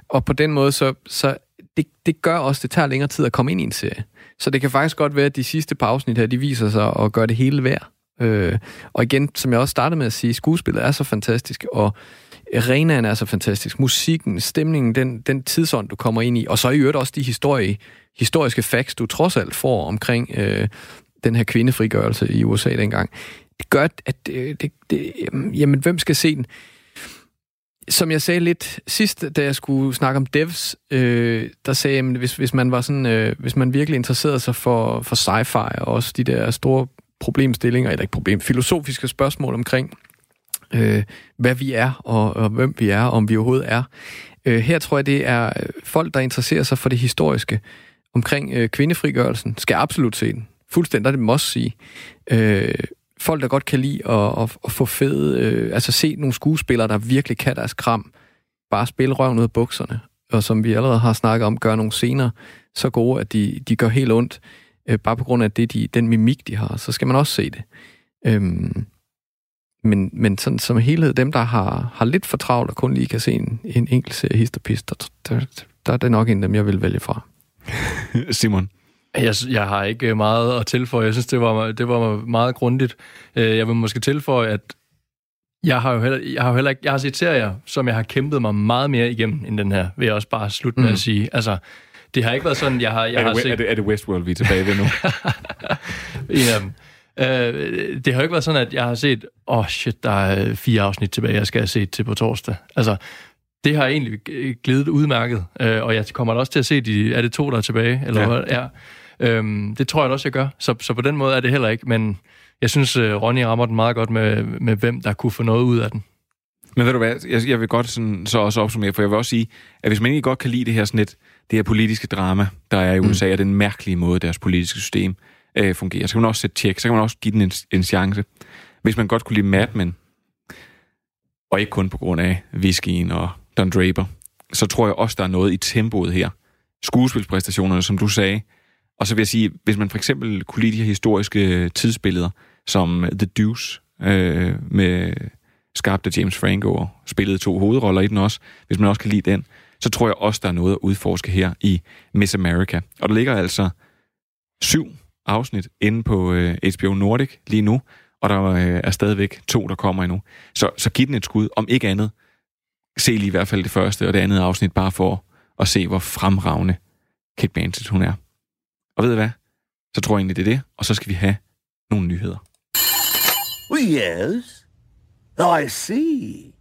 Og på den måde, så, så det, det gør også, det tager længere tid at komme ind i en serie. Så det kan faktisk godt være, at de sidste par afsnit her, de viser sig at gøre det hele værd. Øh, og igen, som jeg også startede med at sige, skuespillet er så fantastisk, og arenaen er så fantastisk. Musikken, stemningen, den, den tidsånd, du kommer ind i, og så i øvrigt også de historie, historiske facts, du trods alt får omkring øh, den her kvindefrigørelse i USA dengang. Det gør, at øh, det, det, det, jamen, hvem skal se den? som jeg sagde lidt sidst, da jeg skulle snakke om devs, øh, der sagde jeg, hvis, hvis man var sådan, øh, hvis man virkelig interesserede sig for, for sci-fi og også de der store problemstillinger, eller ikke problem, filosofiske spørgsmål omkring, øh, hvad vi er og, og hvem vi er, og om vi overhovedet er. Øh, her tror jeg, det er folk, der interesserer sig for det historiske omkring øh, kvindefrigørelsen, skal absolut se den. Fuldstændig, det må også sige. Øh, folk, der godt kan lide at, at, at få fede, øh, altså se nogle skuespillere, der virkelig kan deres kram, bare spille røven ud af bukserne, og som vi allerede har snakket om, gør nogle scener så gode, at de, de gør helt ondt, øh, bare på grund af det, de, den mimik, de har, så skal man også se det. Øhm, men, men sådan som helhed, dem, der har, har lidt for travlt og kun lige kan se en, en enkelt serie histopist, der, der, der er det nok en af dem, jeg vil vælge fra. Simon? Jeg, jeg har ikke meget at tilføje. Jeg synes, det var, det var meget grundigt. Øh, jeg vil måske tilføje, at jeg har jo heller, jeg har jo heller ikke, jeg har set serier, som jeg har kæmpet mig meget mere igennem end den her, vil jeg også bare slutte med mm. at sige. Altså, det har ikke været sådan, jeg har, jeg er, har det, set... Er det, er det Westworld, vi er tilbage ved nu? dem. Øh, det har jo ikke været sådan, at jeg har set, åh oh shit, der er fire afsnit tilbage, jeg skal have set til på torsdag. Altså, det har egentlig glidet udmærket, øh, og jeg kommer da også til at se, de, er det to, der er tilbage? Eller ja. hvad? Ja. Øhm, det tror jeg også, jeg gør. Så, så på den måde er det heller ikke, men jeg synes, uh, Ronny rammer den meget godt med, med, hvem der kunne få noget ud af den. Men ved du hvad, jeg, jeg vil godt sådan, så også opsummere, for jeg vil også sige, at hvis man ikke godt kan lide det her sådan et, det her politiske drama, der er i USA, mm. og den mærkelige måde, deres politiske system øh, fungerer, så kan man også sætte tjek, så kan man også give den en, en chance. Hvis man godt kunne lide Mad Men, og ikke kun på grund af whiskyen og Don Draper, så tror jeg også, der er noget i tempoet her. Skuespilspræstationerne, som du sagde, og så vil jeg sige, hvis man for eksempel kunne lide de her historiske tidsbilleder, som The Deuce, øh, med skabt af James Franco, og spillede to hovedroller i den også, hvis man også kan lide den, så tror jeg også, der er noget at udforske her i Miss America. Og der ligger altså syv afsnit inde på øh, HBO Nordic lige nu, og der øh, er stadigvæk to, der kommer endnu. Så, så giv den et skud, om ikke andet. Se lige i hvert fald det første og det andet afsnit, bare for at se, hvor fremragende Kate Blanchett hun er. Og ved I hvad? Så tror jeg egentlig, det er det. Og så skal vi have nogle nyheder. Yes. I see.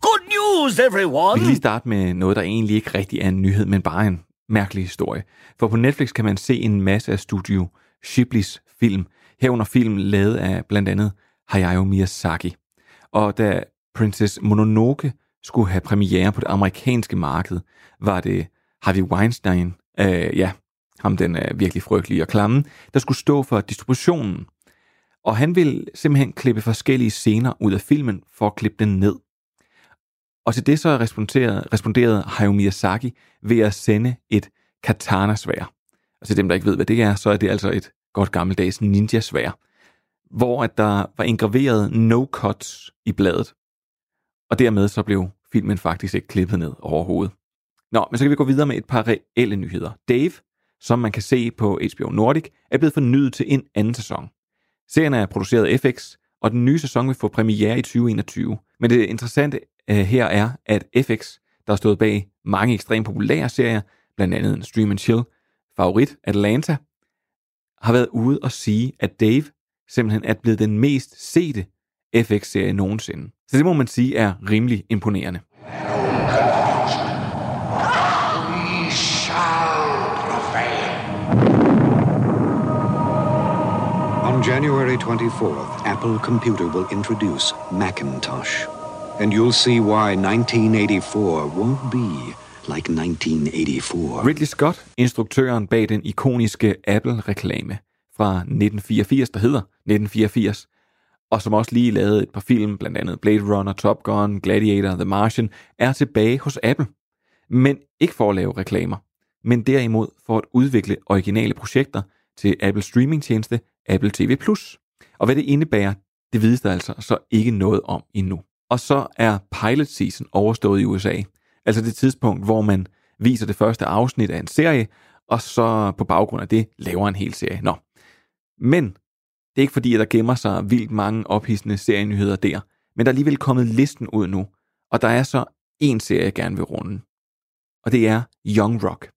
Good news, everyone! Vi kan lige starte med noget, der egentlig ikke rigtig er en nyhed, men bare en mærkelig historie. For på Netflix kan man se en masse af Studio Ghiblis film, herunder film lavet af blandt andet Hayao Miyazaki. Og da Princess Mononoke skulle have premiere på det amerikanske marked, var det Harvey Weinstein, øh, ja, ham den er virkelig frygtelig og klamme, der skulle stå for distributionen. Og han ville simpelthen klippe forskellige scener ud af filmen for at klippe den ned. Og til det så responderede, responderede Hayao Miyazaki ved at sende et katana-svær. Og til dem, der ikke ved, hvad det er, så er det altså et godt gammeldags ninja-svær, hvor at der var engraveret no cuts i bladet. Og dermed så blev filmen faktisk ikke klippet ned overhovedet. Nå, men så kan vi gå videre med et par reelle nyheder. Dave, som man kan se på HBO Nordic, er blevet fornyet til en anden sæson. Serien er produceret af FX, og den nye sæson vil få premiere i 2021. Men det interessante uh, her er, at FX, der har stået bag mange ekstremt populære serier, blandt andet en Stream and Chill, favorit Atlanta, har været ude og sige, at Dave simpelthen er blevet den mest sete FX-serie nogensinde. Så det må man sige er rimelig imponerende. January 24th, Apple Computer will introduce Macintosh. And you'll see why 1984 won't be like 1984. Ridley Scott, instruktøren bag den ikoniske Apple-reklame fra 1984, der hedder 1984, og som også lige lavede et par film, blandt andet Blade Runner, Top Gun, Gladiator, The Martian, er tilbage hos Apple. Men ikke for at lave reklamer, men derimod for at udvikle originale projekter til Apple streamingtjeneste Apple TV+. Og hvad det indebærer, det vides der altså så ikke noget om endnu. Og så er pilot season overstået i USA. Altså det tidspunkt, hvor man viser det første afsnit af en serie, og så på baggrund af det laver en hel serie. Nå. Men det er ikke fordi, at der gemmer sig vildt mange ophidsende serienyheder der, men der er alligevel kommet listen ud nu, og der er så en serie, jeg gerne vil runde. Og det er Young Rock.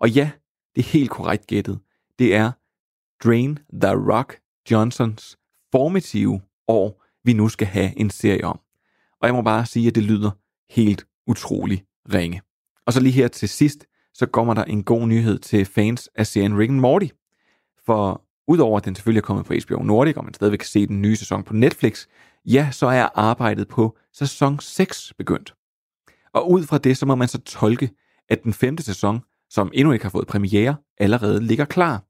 Og ja, det er helt korrekt gættet. Det er Drain The Rock Johnsons formative år, vi nu skal have en serie om. Og jeg må bare sige, at det lyder helt utrolig ringe. Og så lige her til sidst, så kommer der en god nyhed til fans af serien Rick and Morty. For udover at den selvfølgelig er kommet på HBO Nordic, og man stadigvæk kan se den nye sæson på Netflix, ja, så er arbejdet på sæson 6 begyndt. Og ud fra det, så må man så tolke, at den femte sæson, som endnu ikke har fået premiere, allerede ligger klar.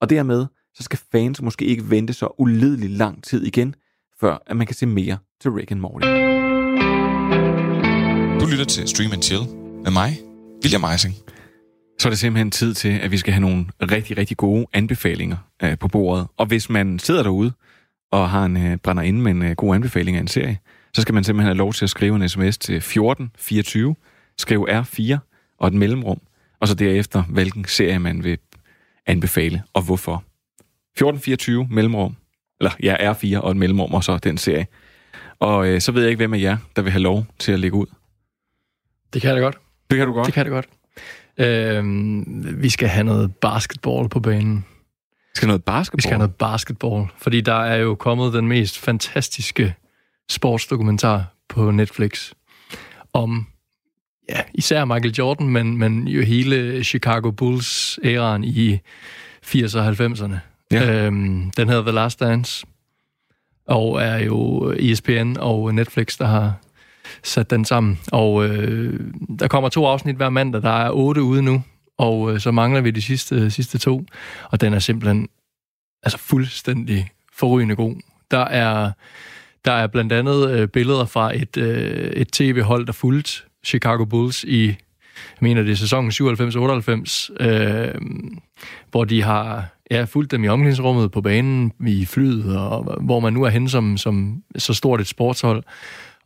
Og dermed, så skal fans måske ikke vente så ulideligt lang tid igen, før at man kan se mere til Rick and Morty. Du lytter til Stream and Chill med mig, William Eising. Så er det simpelthen tid til, at vi skal have nogle rigtig, rigtig gode anbefalinger øh, på bordet. Og hvis man sidder derude og har en øh, brænder inde med en øh, god anbefaling af en serie, så skal man simpelthen have lov til at skrive en sms til 1424, skrive R4 og et mellemrum, og så derefter, hvilken serie man vil anbefale, og hvorfor. 1424 mellemrum, eller ja, R4 og et mellemrum, og så den serie. Og øh, så ved jeg ikke, hvem af jer, der vil have lov til at lægge ud. Det kan jeg da godt. Det kan du godt? Det kan jeg da godt. Øhm, vi skal have noget basketball på banen. Skal noget basketball? Vi skal have noget basketball, fordi der er jo kommet den mest fantastiske sportsdokumentar på Netflix om ja, især Michael Jordan, men, men jo hele Chicago Bulls-æraen i 80'erne og 90'erne. Ja. Øhm, den hedder The Last Dance, og er jo ESPN og Netflix, der har sat den sammen. Og øh, der kommer to afsnit hver mandag. Der er otte ude nu, og øh, så mangler vi de sidste, sidste to. Og den er simpelthen altså fuldstændig forrygende god. Der er, der er blandt andet øh, billeder fra et, øh, et tv-hold, der fulgte Chicago Bulls i, jeg mener det er sæsonen 97-98, øh, hvor de har ja, fulgt dem i omklædningsrummet, på banen, i flyet, og hvor man nu er hen som, som så stort et sportshold.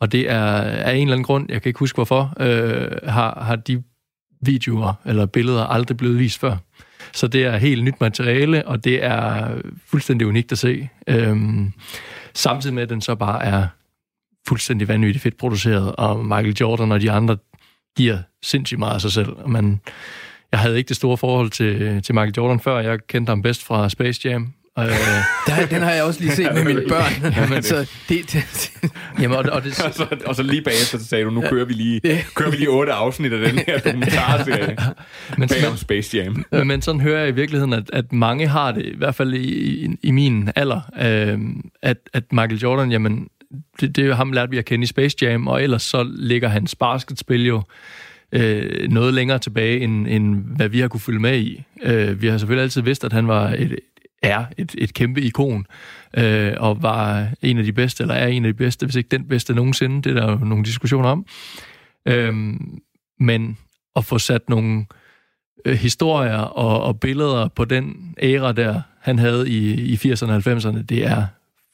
Og det er af en eller anden grund, jeg kan ikke huske hvorfor, øh, har, har de videoer eller billeder aldrig blevet vist før. Så det er helt nyt materiale, og det er fuldstændig unikt at se. Øhm, samtidig med, at den så bare er fuldstændig vanvittigt fedt produceret, og Michael Jordan og de andre giver sindssygt meget af sig selv. Man, jeg havde ikke det store forhold til, til Michael Jordan før. Jeg kendte ham bedst fra Space Jam. Øh, Der, den har jeg også lige set med mine børn. Jamen, så det, det, Jamen, og, og, det, og, så, og så lige bagefter, så sagde du, nu kører vi lige, kører vi lige otte afsnit af den her dokumentarserie Men bag om Space Jam. Men sådan hører jeg i virkeligheden, at, at mange har det, i hvert fald i, i, i min alder, øh, at, at Michael Jordan, jamen, det, det er ham lærte vi at kende i Space Jam, og ellers så ligger hans basketspil jo øh, noget længere tilbage, end, end hvad vi har kunne følge med i. Øh, vi har selvfølgelig altid vidst, at han var et, er et, et kæmpe ikon, øh, og var en af de bedste, eller er en af de bedste, hvis ikke den bedste nogensinde. Det er der jo nogle diskussioner om. Øh, men at få sat nogle øh, historier og, og billeder på den æra der, han havde i, i 80'erne og 90'erne, det er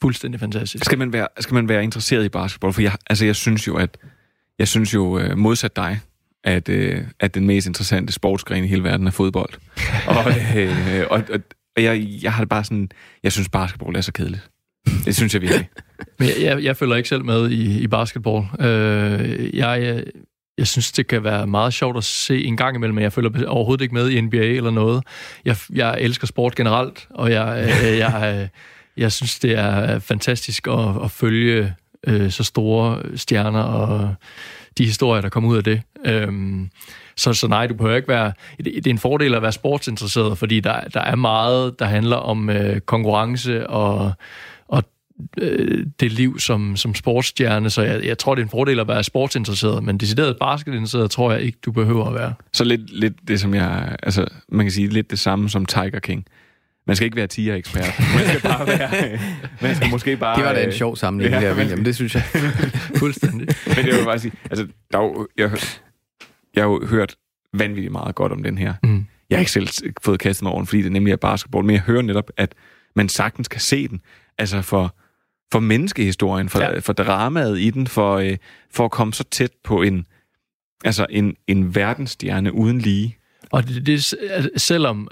fuldstændig fantastisk. Skal man være, skal man være interesseret i basketball? For jeg, altså jeg synes jo, at jeg synes jo øh, modsat dig, at, øh, at den mest interessante sportsgren i hele verden er fodbold. og, øh, og, og, og jeg, jeg har det bare sådan, jeg synes basketball er så kedeligt. Det synes jeg virkelig. Men jeg, jeg, jeg følger ikke selv med i, i basketball. Øh, jeg, jeg, jeg synes, det kan være meget sjovt at se en gang imellem, men jeg følger overhovedet ikke med i NBA eller noget. Jeg, jeg elsker sport generelt, og jeg, øh, jeg, jeg synes, det er fantastisk at, at følge øh, så store stjerner og de historier, der kommer ud af det. Øhm, så, så nej, du behøver ikke være... Det, det er en fordel at være sportsinteresseret, fordi der, der er meget, der handler om øh, konkurrence og, og øh, det liv som, som sportsstjerne, så jeg, jeg tror, det er en fordel at være sportsinteresseret, men decideret basketinteresseret tror jeg ikke, du behøver at være. Så lidt, lidt det, som jeg... Altså, man kan sige lidt det samme som Tiger King. Man skal ikke være tiger-ekspert. Man skal bare være... Man skal måske bare... Det var da en sjov sammenligning, ja, der, William. Det synes jeg. Fuldstændig. Men det vil bare sige... Altså, der er jo, jeg, jeg har jo hørt vanvittigt meget godt om den her. Mm. Jeg har ikke selv fået kastet mig over fordi det nemlig er basketball, men jeg hører netop, at man sagtens kan se den. Altså for, for menneskehistorien, for, ja. for dramaet i den, for, øh, for at komme så tæt på en, altså en, en verdensstjerne uden lige. Og det, det, altså, selvom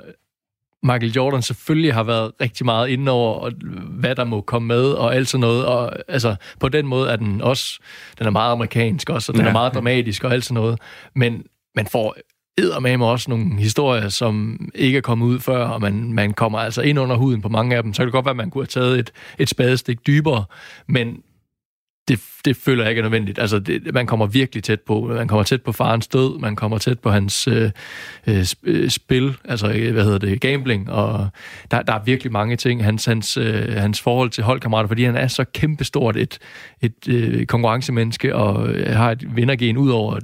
Michael Jordan selvfølgelig har været rigtig meget inde over, og hvad der må komme med, og alt sådan noget. Og altså, på den måde er den også, den er meget amerikansk også, og den ja. er meget dramatisk og alt sådan noget. Men man får eddermame også nogle historier, som ikke er kommet ud før, og man, man kommer altså ind under huden på mange af dem. Så kan det godt være, at man kunne have taget et, et spadestik dybere, men det, det føler jeg ikke er nødvendigt. Altså, det, man kommer virkelig tæt på. Man kommer tæt på farens død, man kommer tæt på hans øh, øh, øh spil, altså, øh, hvad hedder det, gambling, og der, der er virkelig mange ting. Hans, hans, øh, hans forhold til holdkammerater, fordi han er så kæmpestort et, et øh, konkurrencemenneske, og øh, har et vindergen ud over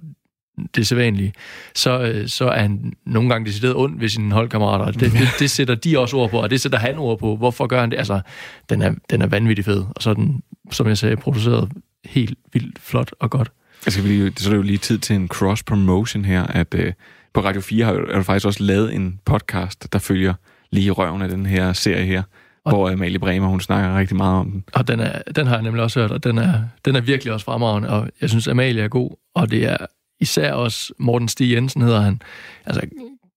det sædvanlige, så, øh, så er han nogle gange decideret ond ved sine holdkammerater. Det, det, det sætter de også ord på, og det sætter han ord på. Hvorfor gør han det? Altså, den er, den er vanvittig fed, og så er den, som jeg sagde, produceret helt vildt flot og godt. Altså, så er det jo lige tid til en cross-promotion her, at øh, på Radio 4 har der faktisk også lavet en podcast, der følger lige røven af den her serie her, og, hvor Amalie Bremer, hun snakker rigtig meget om den. Og den, er, den har jeg nemlig også hørt, og den er, den er virkelig også fremragende, og jeg synes, Amalie er god, og det er især også Morten Stig Jensen hedder han. Altså,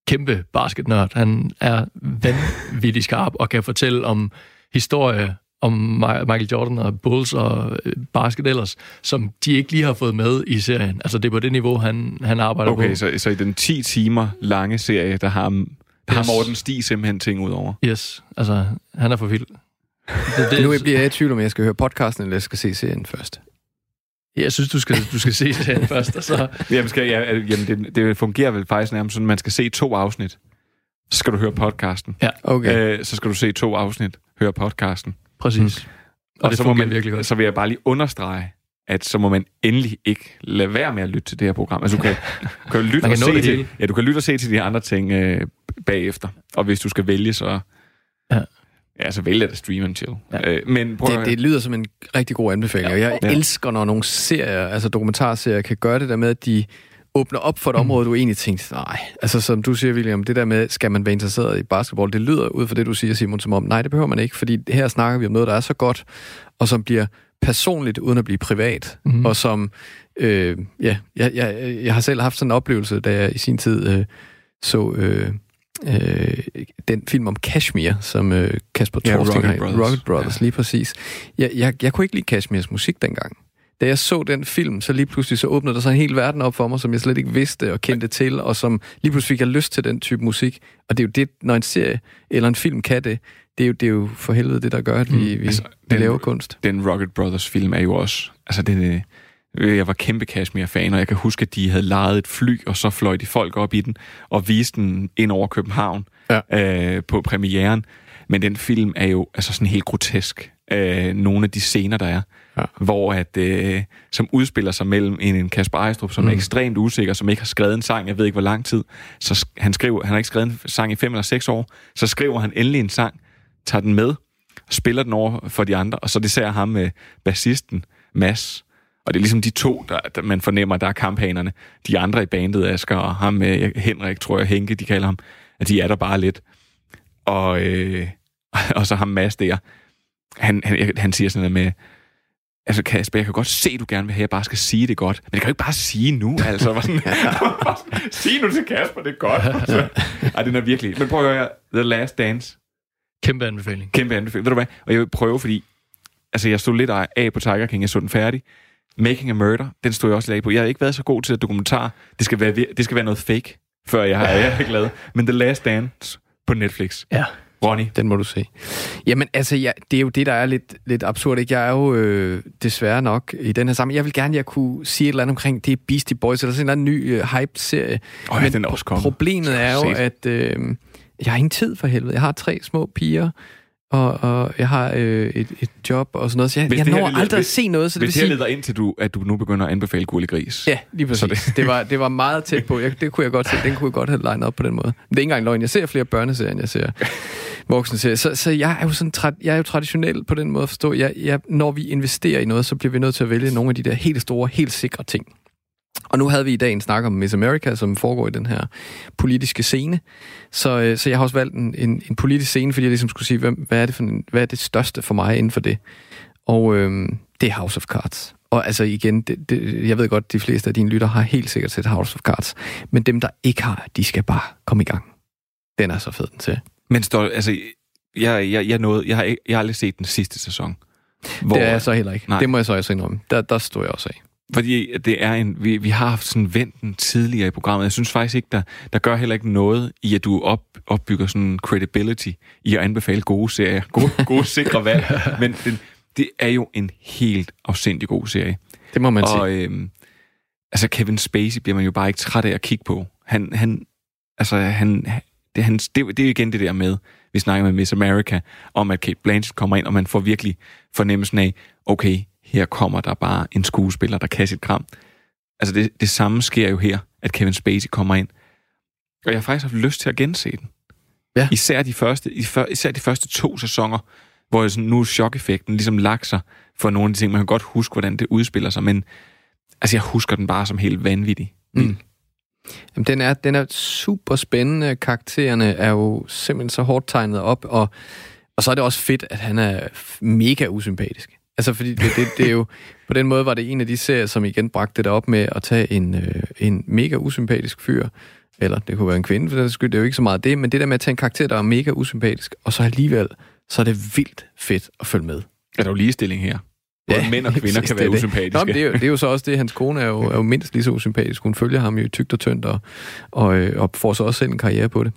kæmpe basketnørd. Han er vanvittig skarp og kan fortælle om historie om Michael Jordan og Bulls og øh, basket ellers, som de ikke lige har fået med i serien. Altså, det er på det niveau, han, han arbejder okay, på. Okay, så, så i den 10 timer lange serie, der har, der yes. har Morten Stig simpelthen ting ud over? Yes, altså, han er for vild. Det, det, nu bliver jeg i tvivl, om jeg skal høre podcasten, eller jeg skal se serien først. Jeg synes, du skal, du skal se serien først, og så... Jamen, skal, ja, jamen det, det fungerer vel faktisk nærmest sådan, man skal se to afsnit. Så skal du høre podcasten. Ja. Okay. Øh, så skal du se to afsnit, høre podcasten. Præcis. Mm. Og, og det så, må man, virkelig godt. så vil jeg bare lige understrege, at så må man endelig ikke lade være med at lytte til det her program. Altså, du kan, du kan lytte kan og se det til, ja, du kan lytte og se til de andre ting øh, bagefter. Og hvis du skal vælge, så... Ja. Ja, så vælg at stream and chill. Ja. Øh, men prøv det, det lyder som en rigtig god anbefaling, og jeg Ja. elsker, når nogle serier, altså dokumentarserier, kan gøre det der med, at de åbner op for et område, du egentlig tænkte, nej, altså som du siger, William, det der med, skal man være interesseret i basketball, det lyder ud fra det, du siger, Simon, som om, nej, det behøver man ikke, fordi her snakker vi om noget, der er så godt, og som bliver personligt, uden at blive privat, Mhm. mm. og som, øh, ja, jeg, jeg, jeg har selv haft sådan en oplevelse, da jeg i sin tid øh, så... Øh, øh, den film om Kashmir, som øh, Kasper Ja, Rocket har Brothers. Rocket Brothers, ja. lige præcis. Jeg, jeg, jeg kunne ikke lide Kashmirs musik dengang. Da jeg så den film, så lige pludselig så åbnede der sig en hel verden op for mig, som jeg slet ikke vidste og kendte til, og som lige pludselig fik jeg lyst til den type musik. Og det er jo det, når en serie eller en film kan det, det er jo, det er jo for helvede det, der gør, at vi, vi, altså, vi den, laver kunst. Den Rocket Brothers film er jo også... Altså, det, jeg var kæmpe Kashmir-fan, og jeg kan huske, at de havde lejet et fly, og så fløj de folk op i den, og viste den ind over København ja. øh, på premieren. Men den film er jo altså sådan helt grotesk. Øh, nogle af de scener, der er, ja. hvor at, øh, som udspiller sig mellem en, en Kasper Ejstrup, som mm. er ekstremt usikker, som ikke har skrevet en sang, jeg ved ikke hvor lang tid. Så han, skriver, han har ikke skrevet en sang i fem eller seks år. Så skriver han endelig en sang, tager den med, spiller den over for de andre, og så det ser ham med bassisten, Mads. Og det er ligesom de to, der, der man fornemmer, der er kamphanerne. De andre i bandet, Asger og ham med Henrik, tror jeg, Henke, de kalder ham, at de er der bare lidt. Og, øh, og så ham Mads der, han, han, han siger sådan noget med, altså Kasper, jeg kan godt se, du gerne vil have, jeg bare skal sige det godt, men det kan du ikke bare sige nu, altså. Var sådan, sige nu til Kasper, det er godt. Altså. Ej, den er virkelig. Men prøv at høre, The Last Dance. Kæmpe anbefaling. Kæmpe anbefaling. Ved du hvad? Og jeg vil prøve, fordi altså, jeg stod lidt af på Tiger King, jeg så den færdig. Making a Murder, den stod jeg også lag på. Jeg har ikke været så god til at dokumentar. Det skal være, det skal være noget fake, før jeg har, jeg ikke lavet. Men The Last Dance på Netflix. Ja. Ronny? Den må du se. Jamen, altså, ja, det er jo det, der er lidt, lidt absurd. Ikke? Jeg er jo øh, desværre nok i den her sammen. Jeg vil gerne, jeg kunne sige et eller andet omkring det er Beastie Boys, eller sådan en eller anden ny øh, hype-serie. Åh, ja, den er også kommet. Problemet er jo, at øh, jeg har ingen tid for helvede. Jeg har tre små piger, og, og jeg har øh, et, et job og sådan noget, så jeg, jeg det her når leder- aldrig at hvis- se noget. Så det hvis det her sige, leder ind til, du, at du nu begynder at anbefale Gurli Gris. Ja, lige præcis. Så det... det- var, det var meget tæt på. Jeg, det kunne jeg godt se. Den kunne jeg godt have legnet op på den måde. Men det er ikke engang løgn. Jeg ser flere børneserier, end jeg ser voksne serier. Så, så jeg er jo sådan tra- jeg er jo traditionel på den måde at forstå. Jeg, jeg, når vi investerer i noget, så bliver vi nødt til at vælge nogle af de der helt store, helt sikre ting. Og nu havde vi i dag en snak om Miss America, som foregår i den her politiske scene. Så, øh, så jeg har også valgt en, en, en politisk scene, fordi jeg ligesom skulle sige, hvem, hvad, er det for en, hvad er det største for mig inden for det? Og øh, det er House of Cards. Og altså igen, det, det, jeg ved godt, de fleste af dine lytter har helt sikkert set House of Cards. Men dem, der ikke har, de skal bare komme i gang. Den er så fed, den til. Men står, altså, jeg, jeg, jeg, nåede, jeg, har, ikke- jeg har aldrig set den sidste sæson. Hvor, det er jeg så heller ikke. Nej. Det må jeg så også indrømme. Der, der står jeg også af. Fordi det er en, vi, vi har haft sådan vendt den tidligere i programmet. Jeg synes faktisk ikke, der, der gør heller ikke noget i, at du op, opbygger sådan credibility i at anbefale gode serier. Gode, gode sikre valg. Men den, det er jo en helt afsindig god serie. Det må man og, sige. Øhm, altså Kevin Spacey bliver man jo bare ikke træt af at kigge på. Han, han, altså han, det, han, det, det er igen det der med, vi snakker med Miss America, om at Kate Blanchett kommer ind, og man får virkelig fornemmelsen af, okay, her kommer der bare en skuespiller, der kan sit kram. Altså det, det samme sker jo her, at Kevin Spacey kommer ind. Og jeg har faktisk haft lyst til at gense den. Ja. Især, de første, især de første to sæsoner, hvor sådan, nu chok-effekten ligesom lagt sig for nogle af de ting. Man kan godt huske, hvordan det udspiller sig, men altså, jeg husker den bare som helt vanvittig. Mm. Jamen, den er, den er super spændende. Karaktererne er jo simpelthen så hårdt tegnet op, og, og så er det også fedt, at han er mega usympatisk. Altså, fordi det, det, det er jo... På den måde var det en af de serier, som igen bragte det op med at tage en, øh, en mega usympatisk fyr, eller det kunne være en kvinde, for den skyld, det er jo ikke så meget det, men det der med at tage en karakter, der er mega usympatisk, og så alligevel, så er det vildt fedt at følge med. Er der jo ligestilling her? Både mænd og kvinder kan være det. usympatiske. Nå, det, er jo, det er jo så også det, hans kone er jo, er jo mindst lige så usympatisk. Hun følger ham jo tygt og tyndt, og, og, øh, og får så også selv en karriere på det.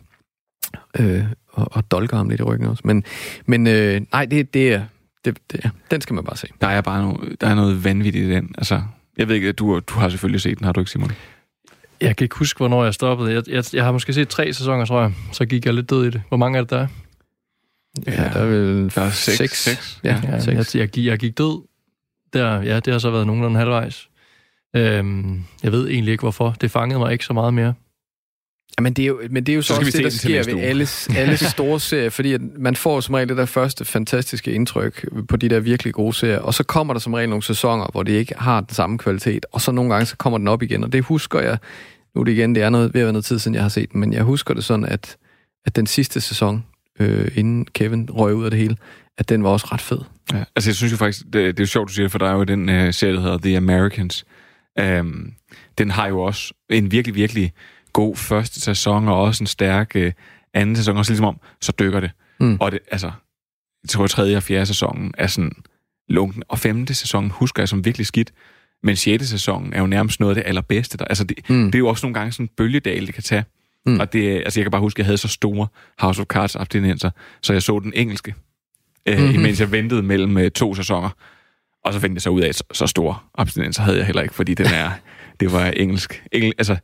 Øh, og, og dolker ham lidt i ryggen også. Men, men øh, nej, det, det, er, det, det er, den skal man bare se. Der er bare noget, der er noget vanvittigt i den. Altså, jeg ved ikke, du, du har selvfølgelig set den, har du ikke, Simon? Jeg kan ikke huske, hvornår jeg stoppede. Jeg, jeg, jeg har måske set tre sæsoner, tror jeg. Så gik jeg lidt død i det. Hvor mange er det, der er? Ja, der er vel der er seks. seks. seks. Ja, Ja, seks. jeg, jeg, gik, jeg gik død. Der, ja, det har så været nogenlunde halvvejs. Øhm, jeg ved egentlig ikke, hvorfor. Det fangede mig ikke så meget mere. Men det er jo, men det er jo så, Så også det, der sker ved uge. alle, alle store serier, fordi at man får som regel det der første fantastiske indtryk på de der virkelig gode serier, og så kommer der som regel nogle sæsoner, hvor det ikke har den samme kvalitet, og så nogle gange så kommer den op igen, og det husker jeg, nu er det igen, det er noget, ved at være noget tid siden, jeg har set den, men jeg husker det sådan, at, at den sidste sæson, øh, inden Kevin røg ud af det hele, at den var også ret fed. Ja, altså jeg synes jo faktisk, det, det er jo sjovt, du siger for der er jo den uh, serie, der hedder The Americans. Um, den har jo også en virkelig, virkelig god første sæson, og også en stærk uh, anden sæson, og så ligesom om, så dykker det. Mm. Og det, altså, jeg tror, tredje og fjerde sæsonen er sådan lunken, og femte sæson husker jeg som virkelig skidt, men sjette sæsonen er jo nærmest noget af det allerbedste. Der. Altså, det, mm. det er jo også nogle gange sådan en bølgedal, det kan tage. Mm. Og det, altså, jeg kan bare huske, at jeg havde så store House of Cards abstinenser, så jeg så den engelske, øh, Mhm. mm-hmm. imens jeg ventede mellem øh, to sæsoner. Og så fandt jeg så ud af, at så, så stor abstinenser havde jeg heller ikke, fordi den er, det var engelsk. Engel, altså,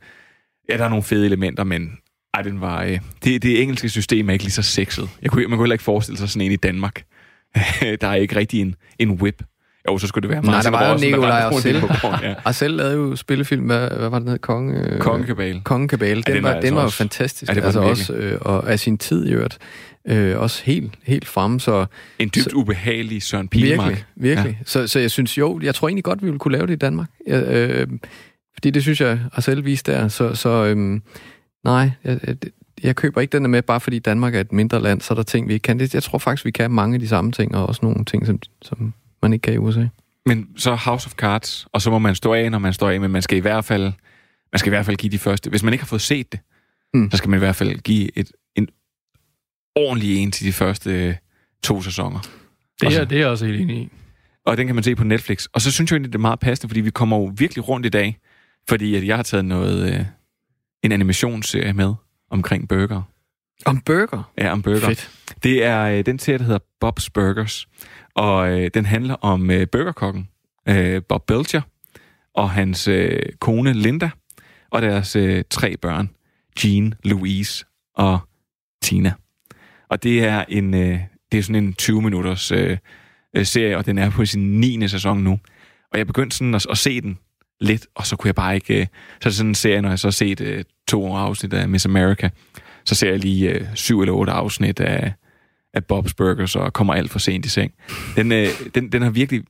ja, der er nogle fede elementer, men ej, den var, øh, det, det engelske system er ikke lige så sexet. Jeg kunne, man kunne heller ikke forestille sig sådan en i Danmark. der er ikke rigtig en, en whip. Jo, så skulle det være Nej, der var jo Nikolaj på gården, ja. Arcel lavede jo spillefilm, hvad, hvad var den hed? Konge, øh, Kongekabale. Kongekabale. Den, Ja, den var, var den altså var jo også- fantastisk. Ja, det var altså også, øh, og af sin tid i øvrigt. Øh, også helt, helt fremme, så... En dybt så, ubehagelig Søren Pilmark. Virkelig, virkelig. Ja. Så, så jeg synes jo, jeg tror egentlig godt, vi ville kunne lave det i Danmark. Jeg, øh, fordi det synes jeg, Arcel viste der. Så, så øh, nej, jeg, jeg, køber ikke den der med, bare fordi Danmark er et mindre land, så er der ting, vi ikke kan. Det, jeg tror faktisk, vi kan mange af de samme ting, og også nogle ting, som, som man ikke kan i USA. Men så House of Cards, og så må man stå af, når man står af, men man skal i hvert fald, man skal i hvert fald give de første. Hvis man ikke har fået set det, mm. så skal man i hvert fald give et, en ordentlig en til de første øh, to sæsoner. Det så- er, det er jeg også helt enig i. Og den kan man se på Netflix. Og så synes jeg egentlig, det er meget passende, fordi vi kommer jo virkelig rundt i dag, fordi at jeg har taget noget, øh, en animationsserie med omkring burger. Om burger? Ja, om burger. Fedt. Det er øh, den serie, der hedder Bob's Burgers. Og øh, den handler om øh, burgerkokken øh, Bob Belcher og hans øh, kone Linda og deres øh, tre børn, Jean, Louise og Tina. Og det er en øh, det er sådan en 20 minutters øh, øh, serie, og den er på sin 9. sæson nu. Og jeg begyndte sådan at, at se den lidt, og så kunne jeg bare ikke... Øh, så er det sådan en serie, når jeg så har set øh, to afsnit af Miss America, så ser jeg lige øh, syv eller otte afsnit af, af Bob's Burgers, og kommer alt for sent i seng. Den, øh, den, den har virkelig...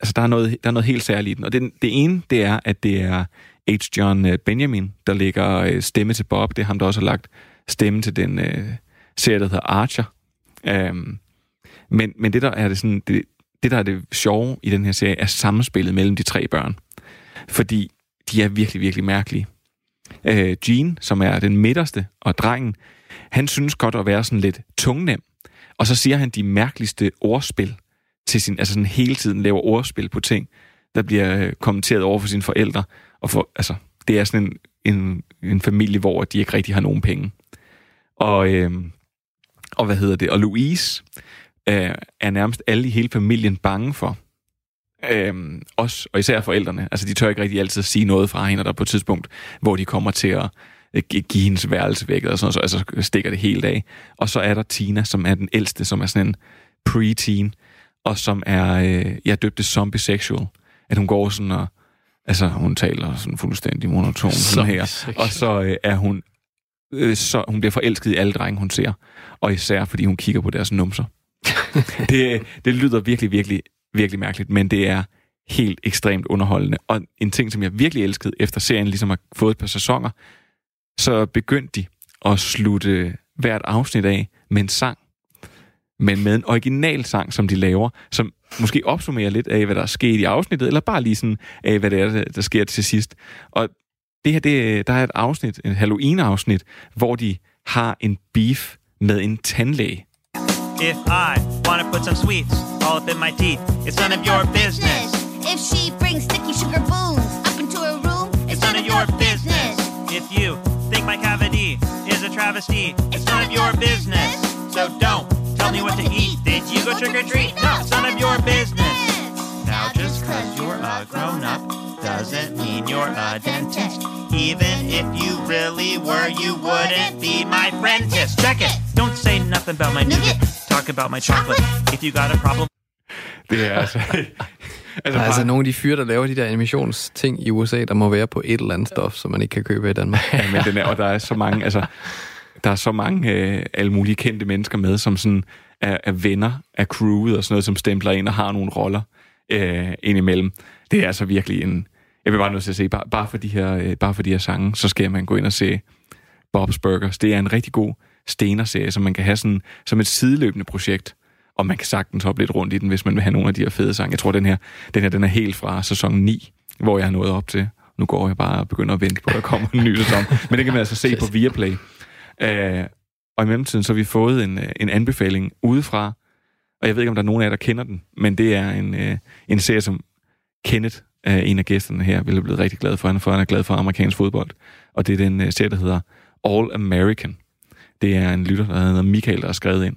Altså, der er noget, der er noget helt særligt i den. Og den, det ene, det er, at det er H. John øh, Benjamin, der lægger øh, stemme til Bob. Det er ham, der også har lagt stemme til den øh, serie, der hedder Archer. Um, men, men det, der er det, sådan, det, det, der er det sjove i den her serie, er samspillet mellem de tre børn. Fordi de er virkelig, virkelig mærkelige. Øh, Jean, som er den midterste, og drengen, han synes godt at være sådan lidt tungnem. Og så siger han de mærkeligste ordspil til sin, altså sådan hele tiden laver ordspil på ting, der bliver øh, kommenteret over for sine forældre. Og for, altså, det er sådan en, en, en familie, hvor de ikke rigtig har nogen penge. Og, øh, og hvad hedder det? Og Louise øh, er nærmest alle i hele familien bange for. Øh, os, og især forældrene. Altså, de tør ikke rigtig altid sige noget fra hende, og der er på et tidspunkt, hvor de kommer til at øh, gi- give hendes værelse væk, og sådan, så altså, stikker det helt af. Og så er der Tina, som er den ældste, som er sådan en pre-teen, og som er, øh, jeg døbte zombie sexual. At hun går sådan og, altså hun taler sådan fuldstændig monoton sådan her. Og så øh, er hun, øh, så hun bliver forelsket i alle drenge, hun ser. Og især fordi hun kigger på deres numser. det, det lyder virkelig, virkelig, virkelig mærkeligt, men det er helt ekstremt underholdende. Og en ting, som jeg virkelig elskede, efter serien ligesom har fået et par sæsoner, så begyndte de at slutte hvert afsnit af med en sang. Men med en original sang, som de laver, som måske opsummerer lidt af, hvad der er sket i afsnittet, eller bare lige sådan af, hvad det er, der- sker til sidst. Og det her, det, der er et afsnit, et Halloween-afsnit, hvor de har en beef med en tandlæge. If I want to put some sweets all up in my teeth, it's none of your business. If she brings sticky sugar booms up into her room, It's none of your business. If you think my cavity is a travesty, it's none of your business. So don't tell me what to eat. Did you go trick or treat? No, it's none of your business. Now just cause you're a grown up doesn't mean you're a dentist. Even if you really were, you wouldn't be my friendist. Check it. Don't say nothing about my nougat. Talk about my chocolate. If you got a problem. Det er altså... Altså, der er altså nogle af de fyre, der laver de der animationsting i USA, der må være på et eller andet stof, som man ikke kan købe i Danmark. Ja, men den er, og der er så mange, altså, der er så mange øh, alle mulige kendte mennesker med, som sådan er, er venner af crewet og sådan noget, som stempler ind og har nogle roller øh, indimellem. Det er altså virkelig en... Jeg vil bare nødt til at sige, bare, bare, for de her, øh, bare for de her sange, så skal man gå ind og se Bob's Burgers. Det er en rigtig god stener-serie, som man kan have sådan, som et sideløbende projekt. Og man kan sagtens hoppe lidt rundt i den, hvis man vil have nogle af de her fede sange. Jeg tror, den her, den her den er helt fra sæson 9, hvor jeg har nået op til. Nu går jeg bare og begynder at vente på, at der kommer en ny sæson. Men det kan man altså se på Viaplay. Øh, og i mellemtiden så har vi fået en, øh, en anbefaling udefra, og jeg ved ikke, om der er nogen af jer, der kender den, men det er en, øh, en serie, som Kenneth, øh, en af gæsterne her, ville blive rigtig glad for. Han er, for, han er glad for amerikansk fodbold. Og det er den øh, serie, der hedder All American. Det er en lytter, der hedder Michael, der har skrevet ind.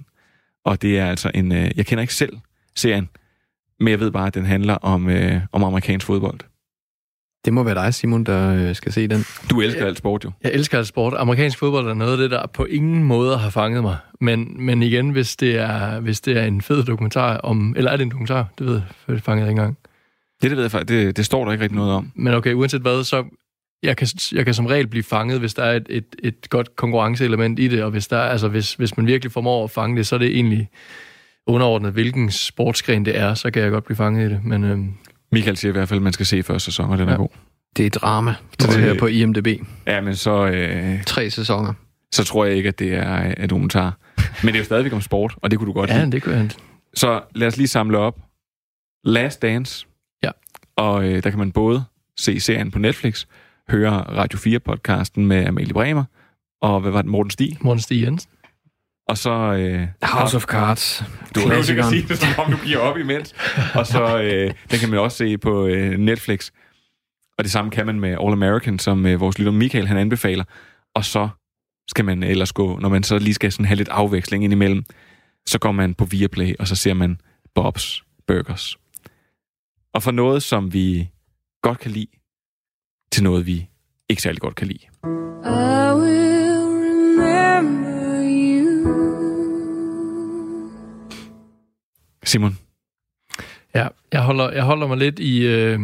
Og det er altså en... Øh, jeg kender ikke selv serien, men jeg ved bare, at den handler om, øh, om amerikansk fodbold. Det må være dig, Simon, der øh, skal se den. Du elsker alt sport, jo. Jeg elsker alt sport. Amerikansk fodbold er noget af det, der på ingen måde har fanget mig. Men, men igen, hvis det, er, hvis det er en fed dokumentar om... Eller er det en dokumentar? Det ved jeg, for det fangede jeg ikke engang. Det, det ved jeg faktisk. Det, det står der ikke rigtig noget om. Men okay, uanset hvad, så... Jeg kan, jeg kan som regel blive fanget, hvis der er et, et, et godt konkurrenceelement i det, og hvis, der, er- altså hvis, hvis man virkelig formår at fange det, så er det egentlig underordnet, hvilken sportsgren det er, så kan jeg godt blive fanget i det. Men øhm, Michael siger i hvert fald, at man skal se første sæson, og den er Ja. god. Det er drama, Så tror det- jeg, på IMDb. Ja, men så... Øh, Tre sæsoner. så tror jeg ikke, at det er øh, en dokumentar. Men det er jo stadigvæk om sport, og det kunne du godt ja, lide. det kunne jeg. Så lad os lige samle op. Last Dance. Ja. Og øh, der kan man både se serien på Netflix, høre Radio 4-podcasten med Amalie Bremer, og hvad var det, Morten Stig? Morten Stig Jensen. Og så... Øh, House of Cards. Du sikkert Klassikeren. sige det, som om du giver op imens. Og så, øh, den kan man også se på øh, Netflix. Og det samme kan man med All American, som øh, vores lytter Michael han anbefaler. Og så skal man ellers gå, når man så lige skal sådan have lidt afveksling indimellem, så går man på Viaplay, og så ser man Bob's Burgers. Og for noget, som vi godt kan lide, til noget, vi ikke særlig godt kan lide. Simon, Ja, jeg holder, jeg holder mig lidt i, øh,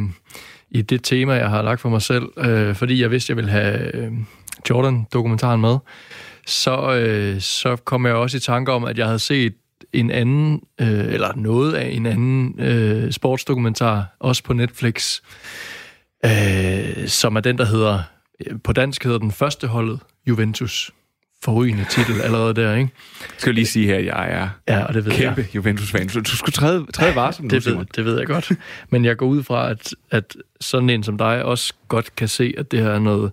i det tema, jeg har lagt for mig selv, øh, fordi jeg vidste, jeg ville have øh, Jordan-dokumentaren med. Så, øh, så kom jeg også i tanke om, at jeg havde set en anden, øh, eller noget af en anden øh, sportsdokumentar, også på Netflix, øh, som er den, der hedder, øh, på dansk hedder den første holdet, Juventus. Forrygende titel allerede der, ikke? skal jeg lige sige her, at jeg er Ja, og det ved kæmpe jeg. Juventus-fan, så du skulle træde, træde varsom nu, det, Simon. ved, det ved jeg godt. Men jeg går ud fra, at, at sådan en som dig også godt kan se, at det her er noget...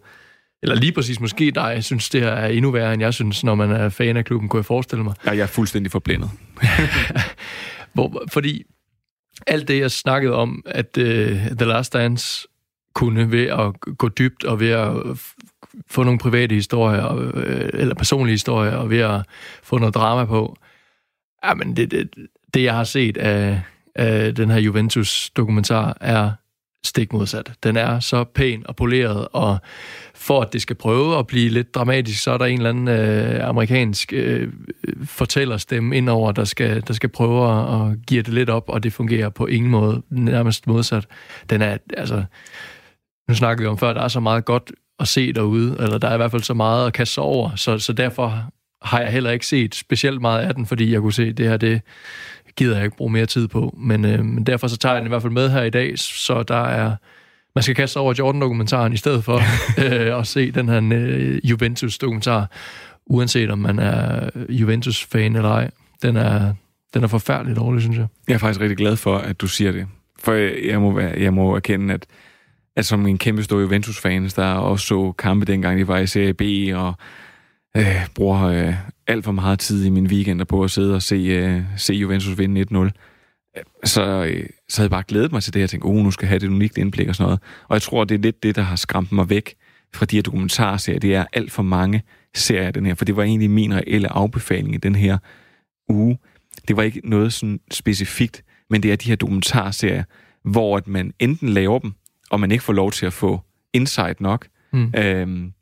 Eller lige præcis måske dig, synes det her er endnu værre, end jeg synes, når man er fan af klubben, kunne jeg forestille mig. Ja, jeg er fuldstændig forblændet. Hvor, fordi alt det, jeg snakkede om, at uh, The Last Dance kunne ved at gå dybt og ved at få nogle private historier, øh, eller personlige historier, og ved at få noget drama på. Jamen, det, det, det jeg har set af, af den her Juventus-dokumentar, er stik modsat. Den er så pæn og poleret, og for at det skal prøve at blive lidt dramatisk, så er der en eller anden øh, amerikansk øh, fortællerstemme indover, der skal, der skal prøve at, at give det lidt op, og det fungerer på ingen måde, nærmest modsat. Den er, altså, nu snakkede vi om før, der er så meget godt at se derude, eller der er i hvert fald så meget at kaste sig over, så, så derfor har jeg heller ikke set specielt meget af den, fordi jeg kunne se, at det her, det gider jeg ikke bruge mere tid på. Men, øh, men derfor så tager jeg den i hvert fald med her i dag, så der er... Man skal kaste sig over Jordan-dokumentaren i stedet for øh, at se den her øh, Juventus-dokumentar, uanset om man er Juventus-fan eller ej. Den er, den er forfærdeligt dårlig, synes jeg. Jeg er faktisk rigtig glad for, at du siger det. For jeg, jeg, må, jeg må erkende, at, altså som en kæmpe stor Juventus-fans, der også så kampe dengang, de var i Serie B, og øh, bruger øh, alt for meget tid i min weekender på at sidde og se, øh, se Juventus vinde 1-0, øh, så, øh, så havde jeg bare glædet mig til det. Jeg tænkte, oh, nu skal jeg have det unikt indblik og sådan noget. Og jeg tror, det er lidt det, der har skræmt mig væk fra de her dokumentarserier. Det er alt for mange serier den her, for det var egentlig min reelle afbefaling i den her uge. Det var ikke noget sådan specifikt, men det er de her dokumentarserier, hvor at man enten laver dem, og man ikke får lov til at få insight nok, Mm. øhm,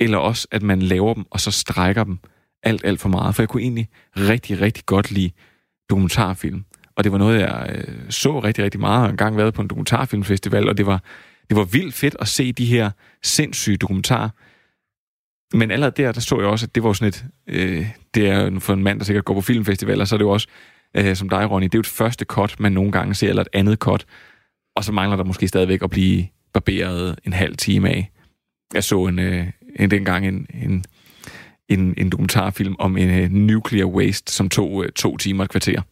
eller også, at man laver dem, og så strækker dem alt, alt for meget. For jeg kunne egentlig rigtig, rigtig godt lide dokumentarfilm. Og det var noget, jeg øh, så rigtig, rigtig meget. Jeg har engang været på en dokumentarfilmfestival, og det var, det var vildt fedt at se de her sindssyge dokumentarer. Men allerede der, der så jeg også, at det var sådan et... Øh, det er for en mand, der sikkert går på filmfestivaler, så er det jo også, øh, som dig, Ronny, det er jo et første cut, man nogle gange ser, eller et andet cut. Og så mangler der måske stadigvæk at blive barberet en halv time af. Jeg så en, øh, en dengang en, en, en, en dokumentarfilm om en øh, nuclear waste, som tog øh, to timer et kvarter.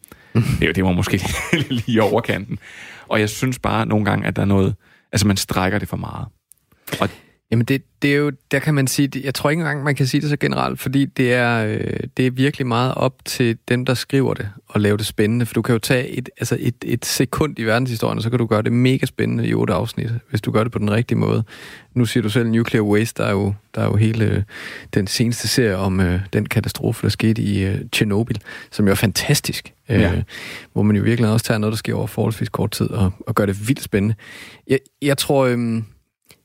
det, det var måske lige overkanten. Og jeg synes bare nogle gange, at der er noget... Altså, man strækker det for meget. Og Jamen det, det er jo, der kan man sige, jeg tror ikke engang, man kan sige det så generelt, fordi det er, øh, det er virkelig meget op til dem, der skriver det, og lave det spændende, for du kan jo tage et, altså et, et sekund i verdenshistorien, og så kan du gøre det mega spændende i otte afsnit, hvis du gør det på den rigtige måde. Nu siger du selv Nuclear Waste, der er jo, der er jo hele øh, den seneste serie om øh, den katastrofe, der skete i øh, Tjernobyl, som jo er fantastisk, øh, Ja. hvor man jo virkelig også tager noget, der sker over forholdsvis kort tid, og, og gør det vildt spændende. Jeg, jeg tror... Øh,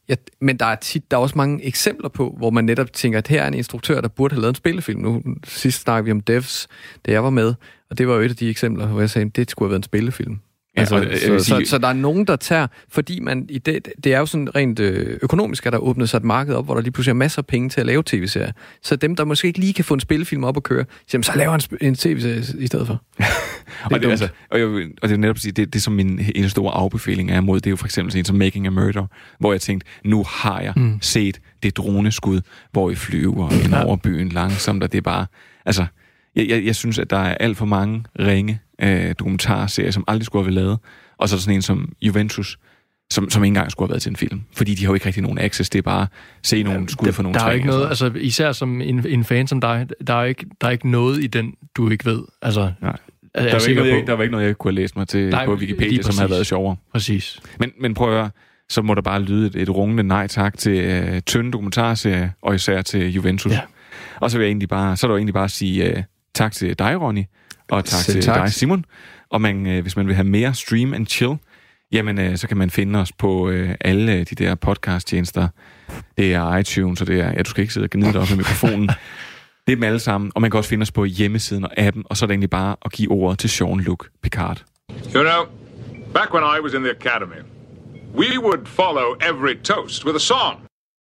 Ja, men der er, tit, der er også mange eksempler på, hvor man netop tænker, at her er en instruktør, der burde have lavet en spillefilm. Nu sidst snakkede vi om Devs, da jeg var med, og det var jo et af de eksempler, hvor jeg sagde, at det skulle have været en spillefilm. Ja, altså, og jeg så, vil så, sige- så der er nogen, der tager, fordi man i det, det er jo sådan rent øh, økonomisk, at der åbnet sig et marked op, hvor der lige pludselig er masser af penge til at lave tv-serier. Så dem, der måske ikke lige kan få en spillefilm op at køre, jamen, så laver en, en tv-serie i stedet for. det og, det, dumt. altså, og, jeg, og det er netop sige, det, det som min en store afbefaling er mod, det er jo for eksempel sådan en som Making a Murder, hvor jeg tænkte, nu har jeg Mm. set det droneskud, hvor I flyver ind over byen langsomt, og det er bare, altså, jeg, jeg, jeg synes, at der er alt for mange ringe øh, dokumentarserier, som aldrig skulle have været lavet, og så er der sådan en som Juventus, som, som ikke engang skulle have været til en film. Fordi de har jo ikke rigtig nogen access, det er bare se nogle skud for nogle Der er ikke noget, så- altså især som en, en fan som dig, der er, ikke, der er ikke noget i den, du ikke ved. Altså, Nej. er Der var, ikke noget, jeg, der var ikke noget, jeg kunne have læst mig til Nej, på Wikipedia, som havde været sjovere. Præcis. Men, men prøv at høre, så må der bare lyde et, et rungende nej tak til øh, tynde dokumentarserier, og især til Juventus. Ja. Og så vil jeg egentlig bare, så er der jo egentlig bare at sige uh, tak til dig, Ronny, og tak Selv til tak. dig, Simon. Og man, uh, hvis man vil have mere stream and chill, jamen uh, så kan man finde os på uh, alle de der podcast-tjenester. Det er iTunes, og det er, ja, du skal ikke sidde og gnide dig op med mikrofonen. Det er dem alle sammen, og man kan også finde os på hjemmesiden og appen, og så er det egentlig bare at give ordet til Jean-Luc Picard. You know, back when I was in the academy, we would follow every toast with a song.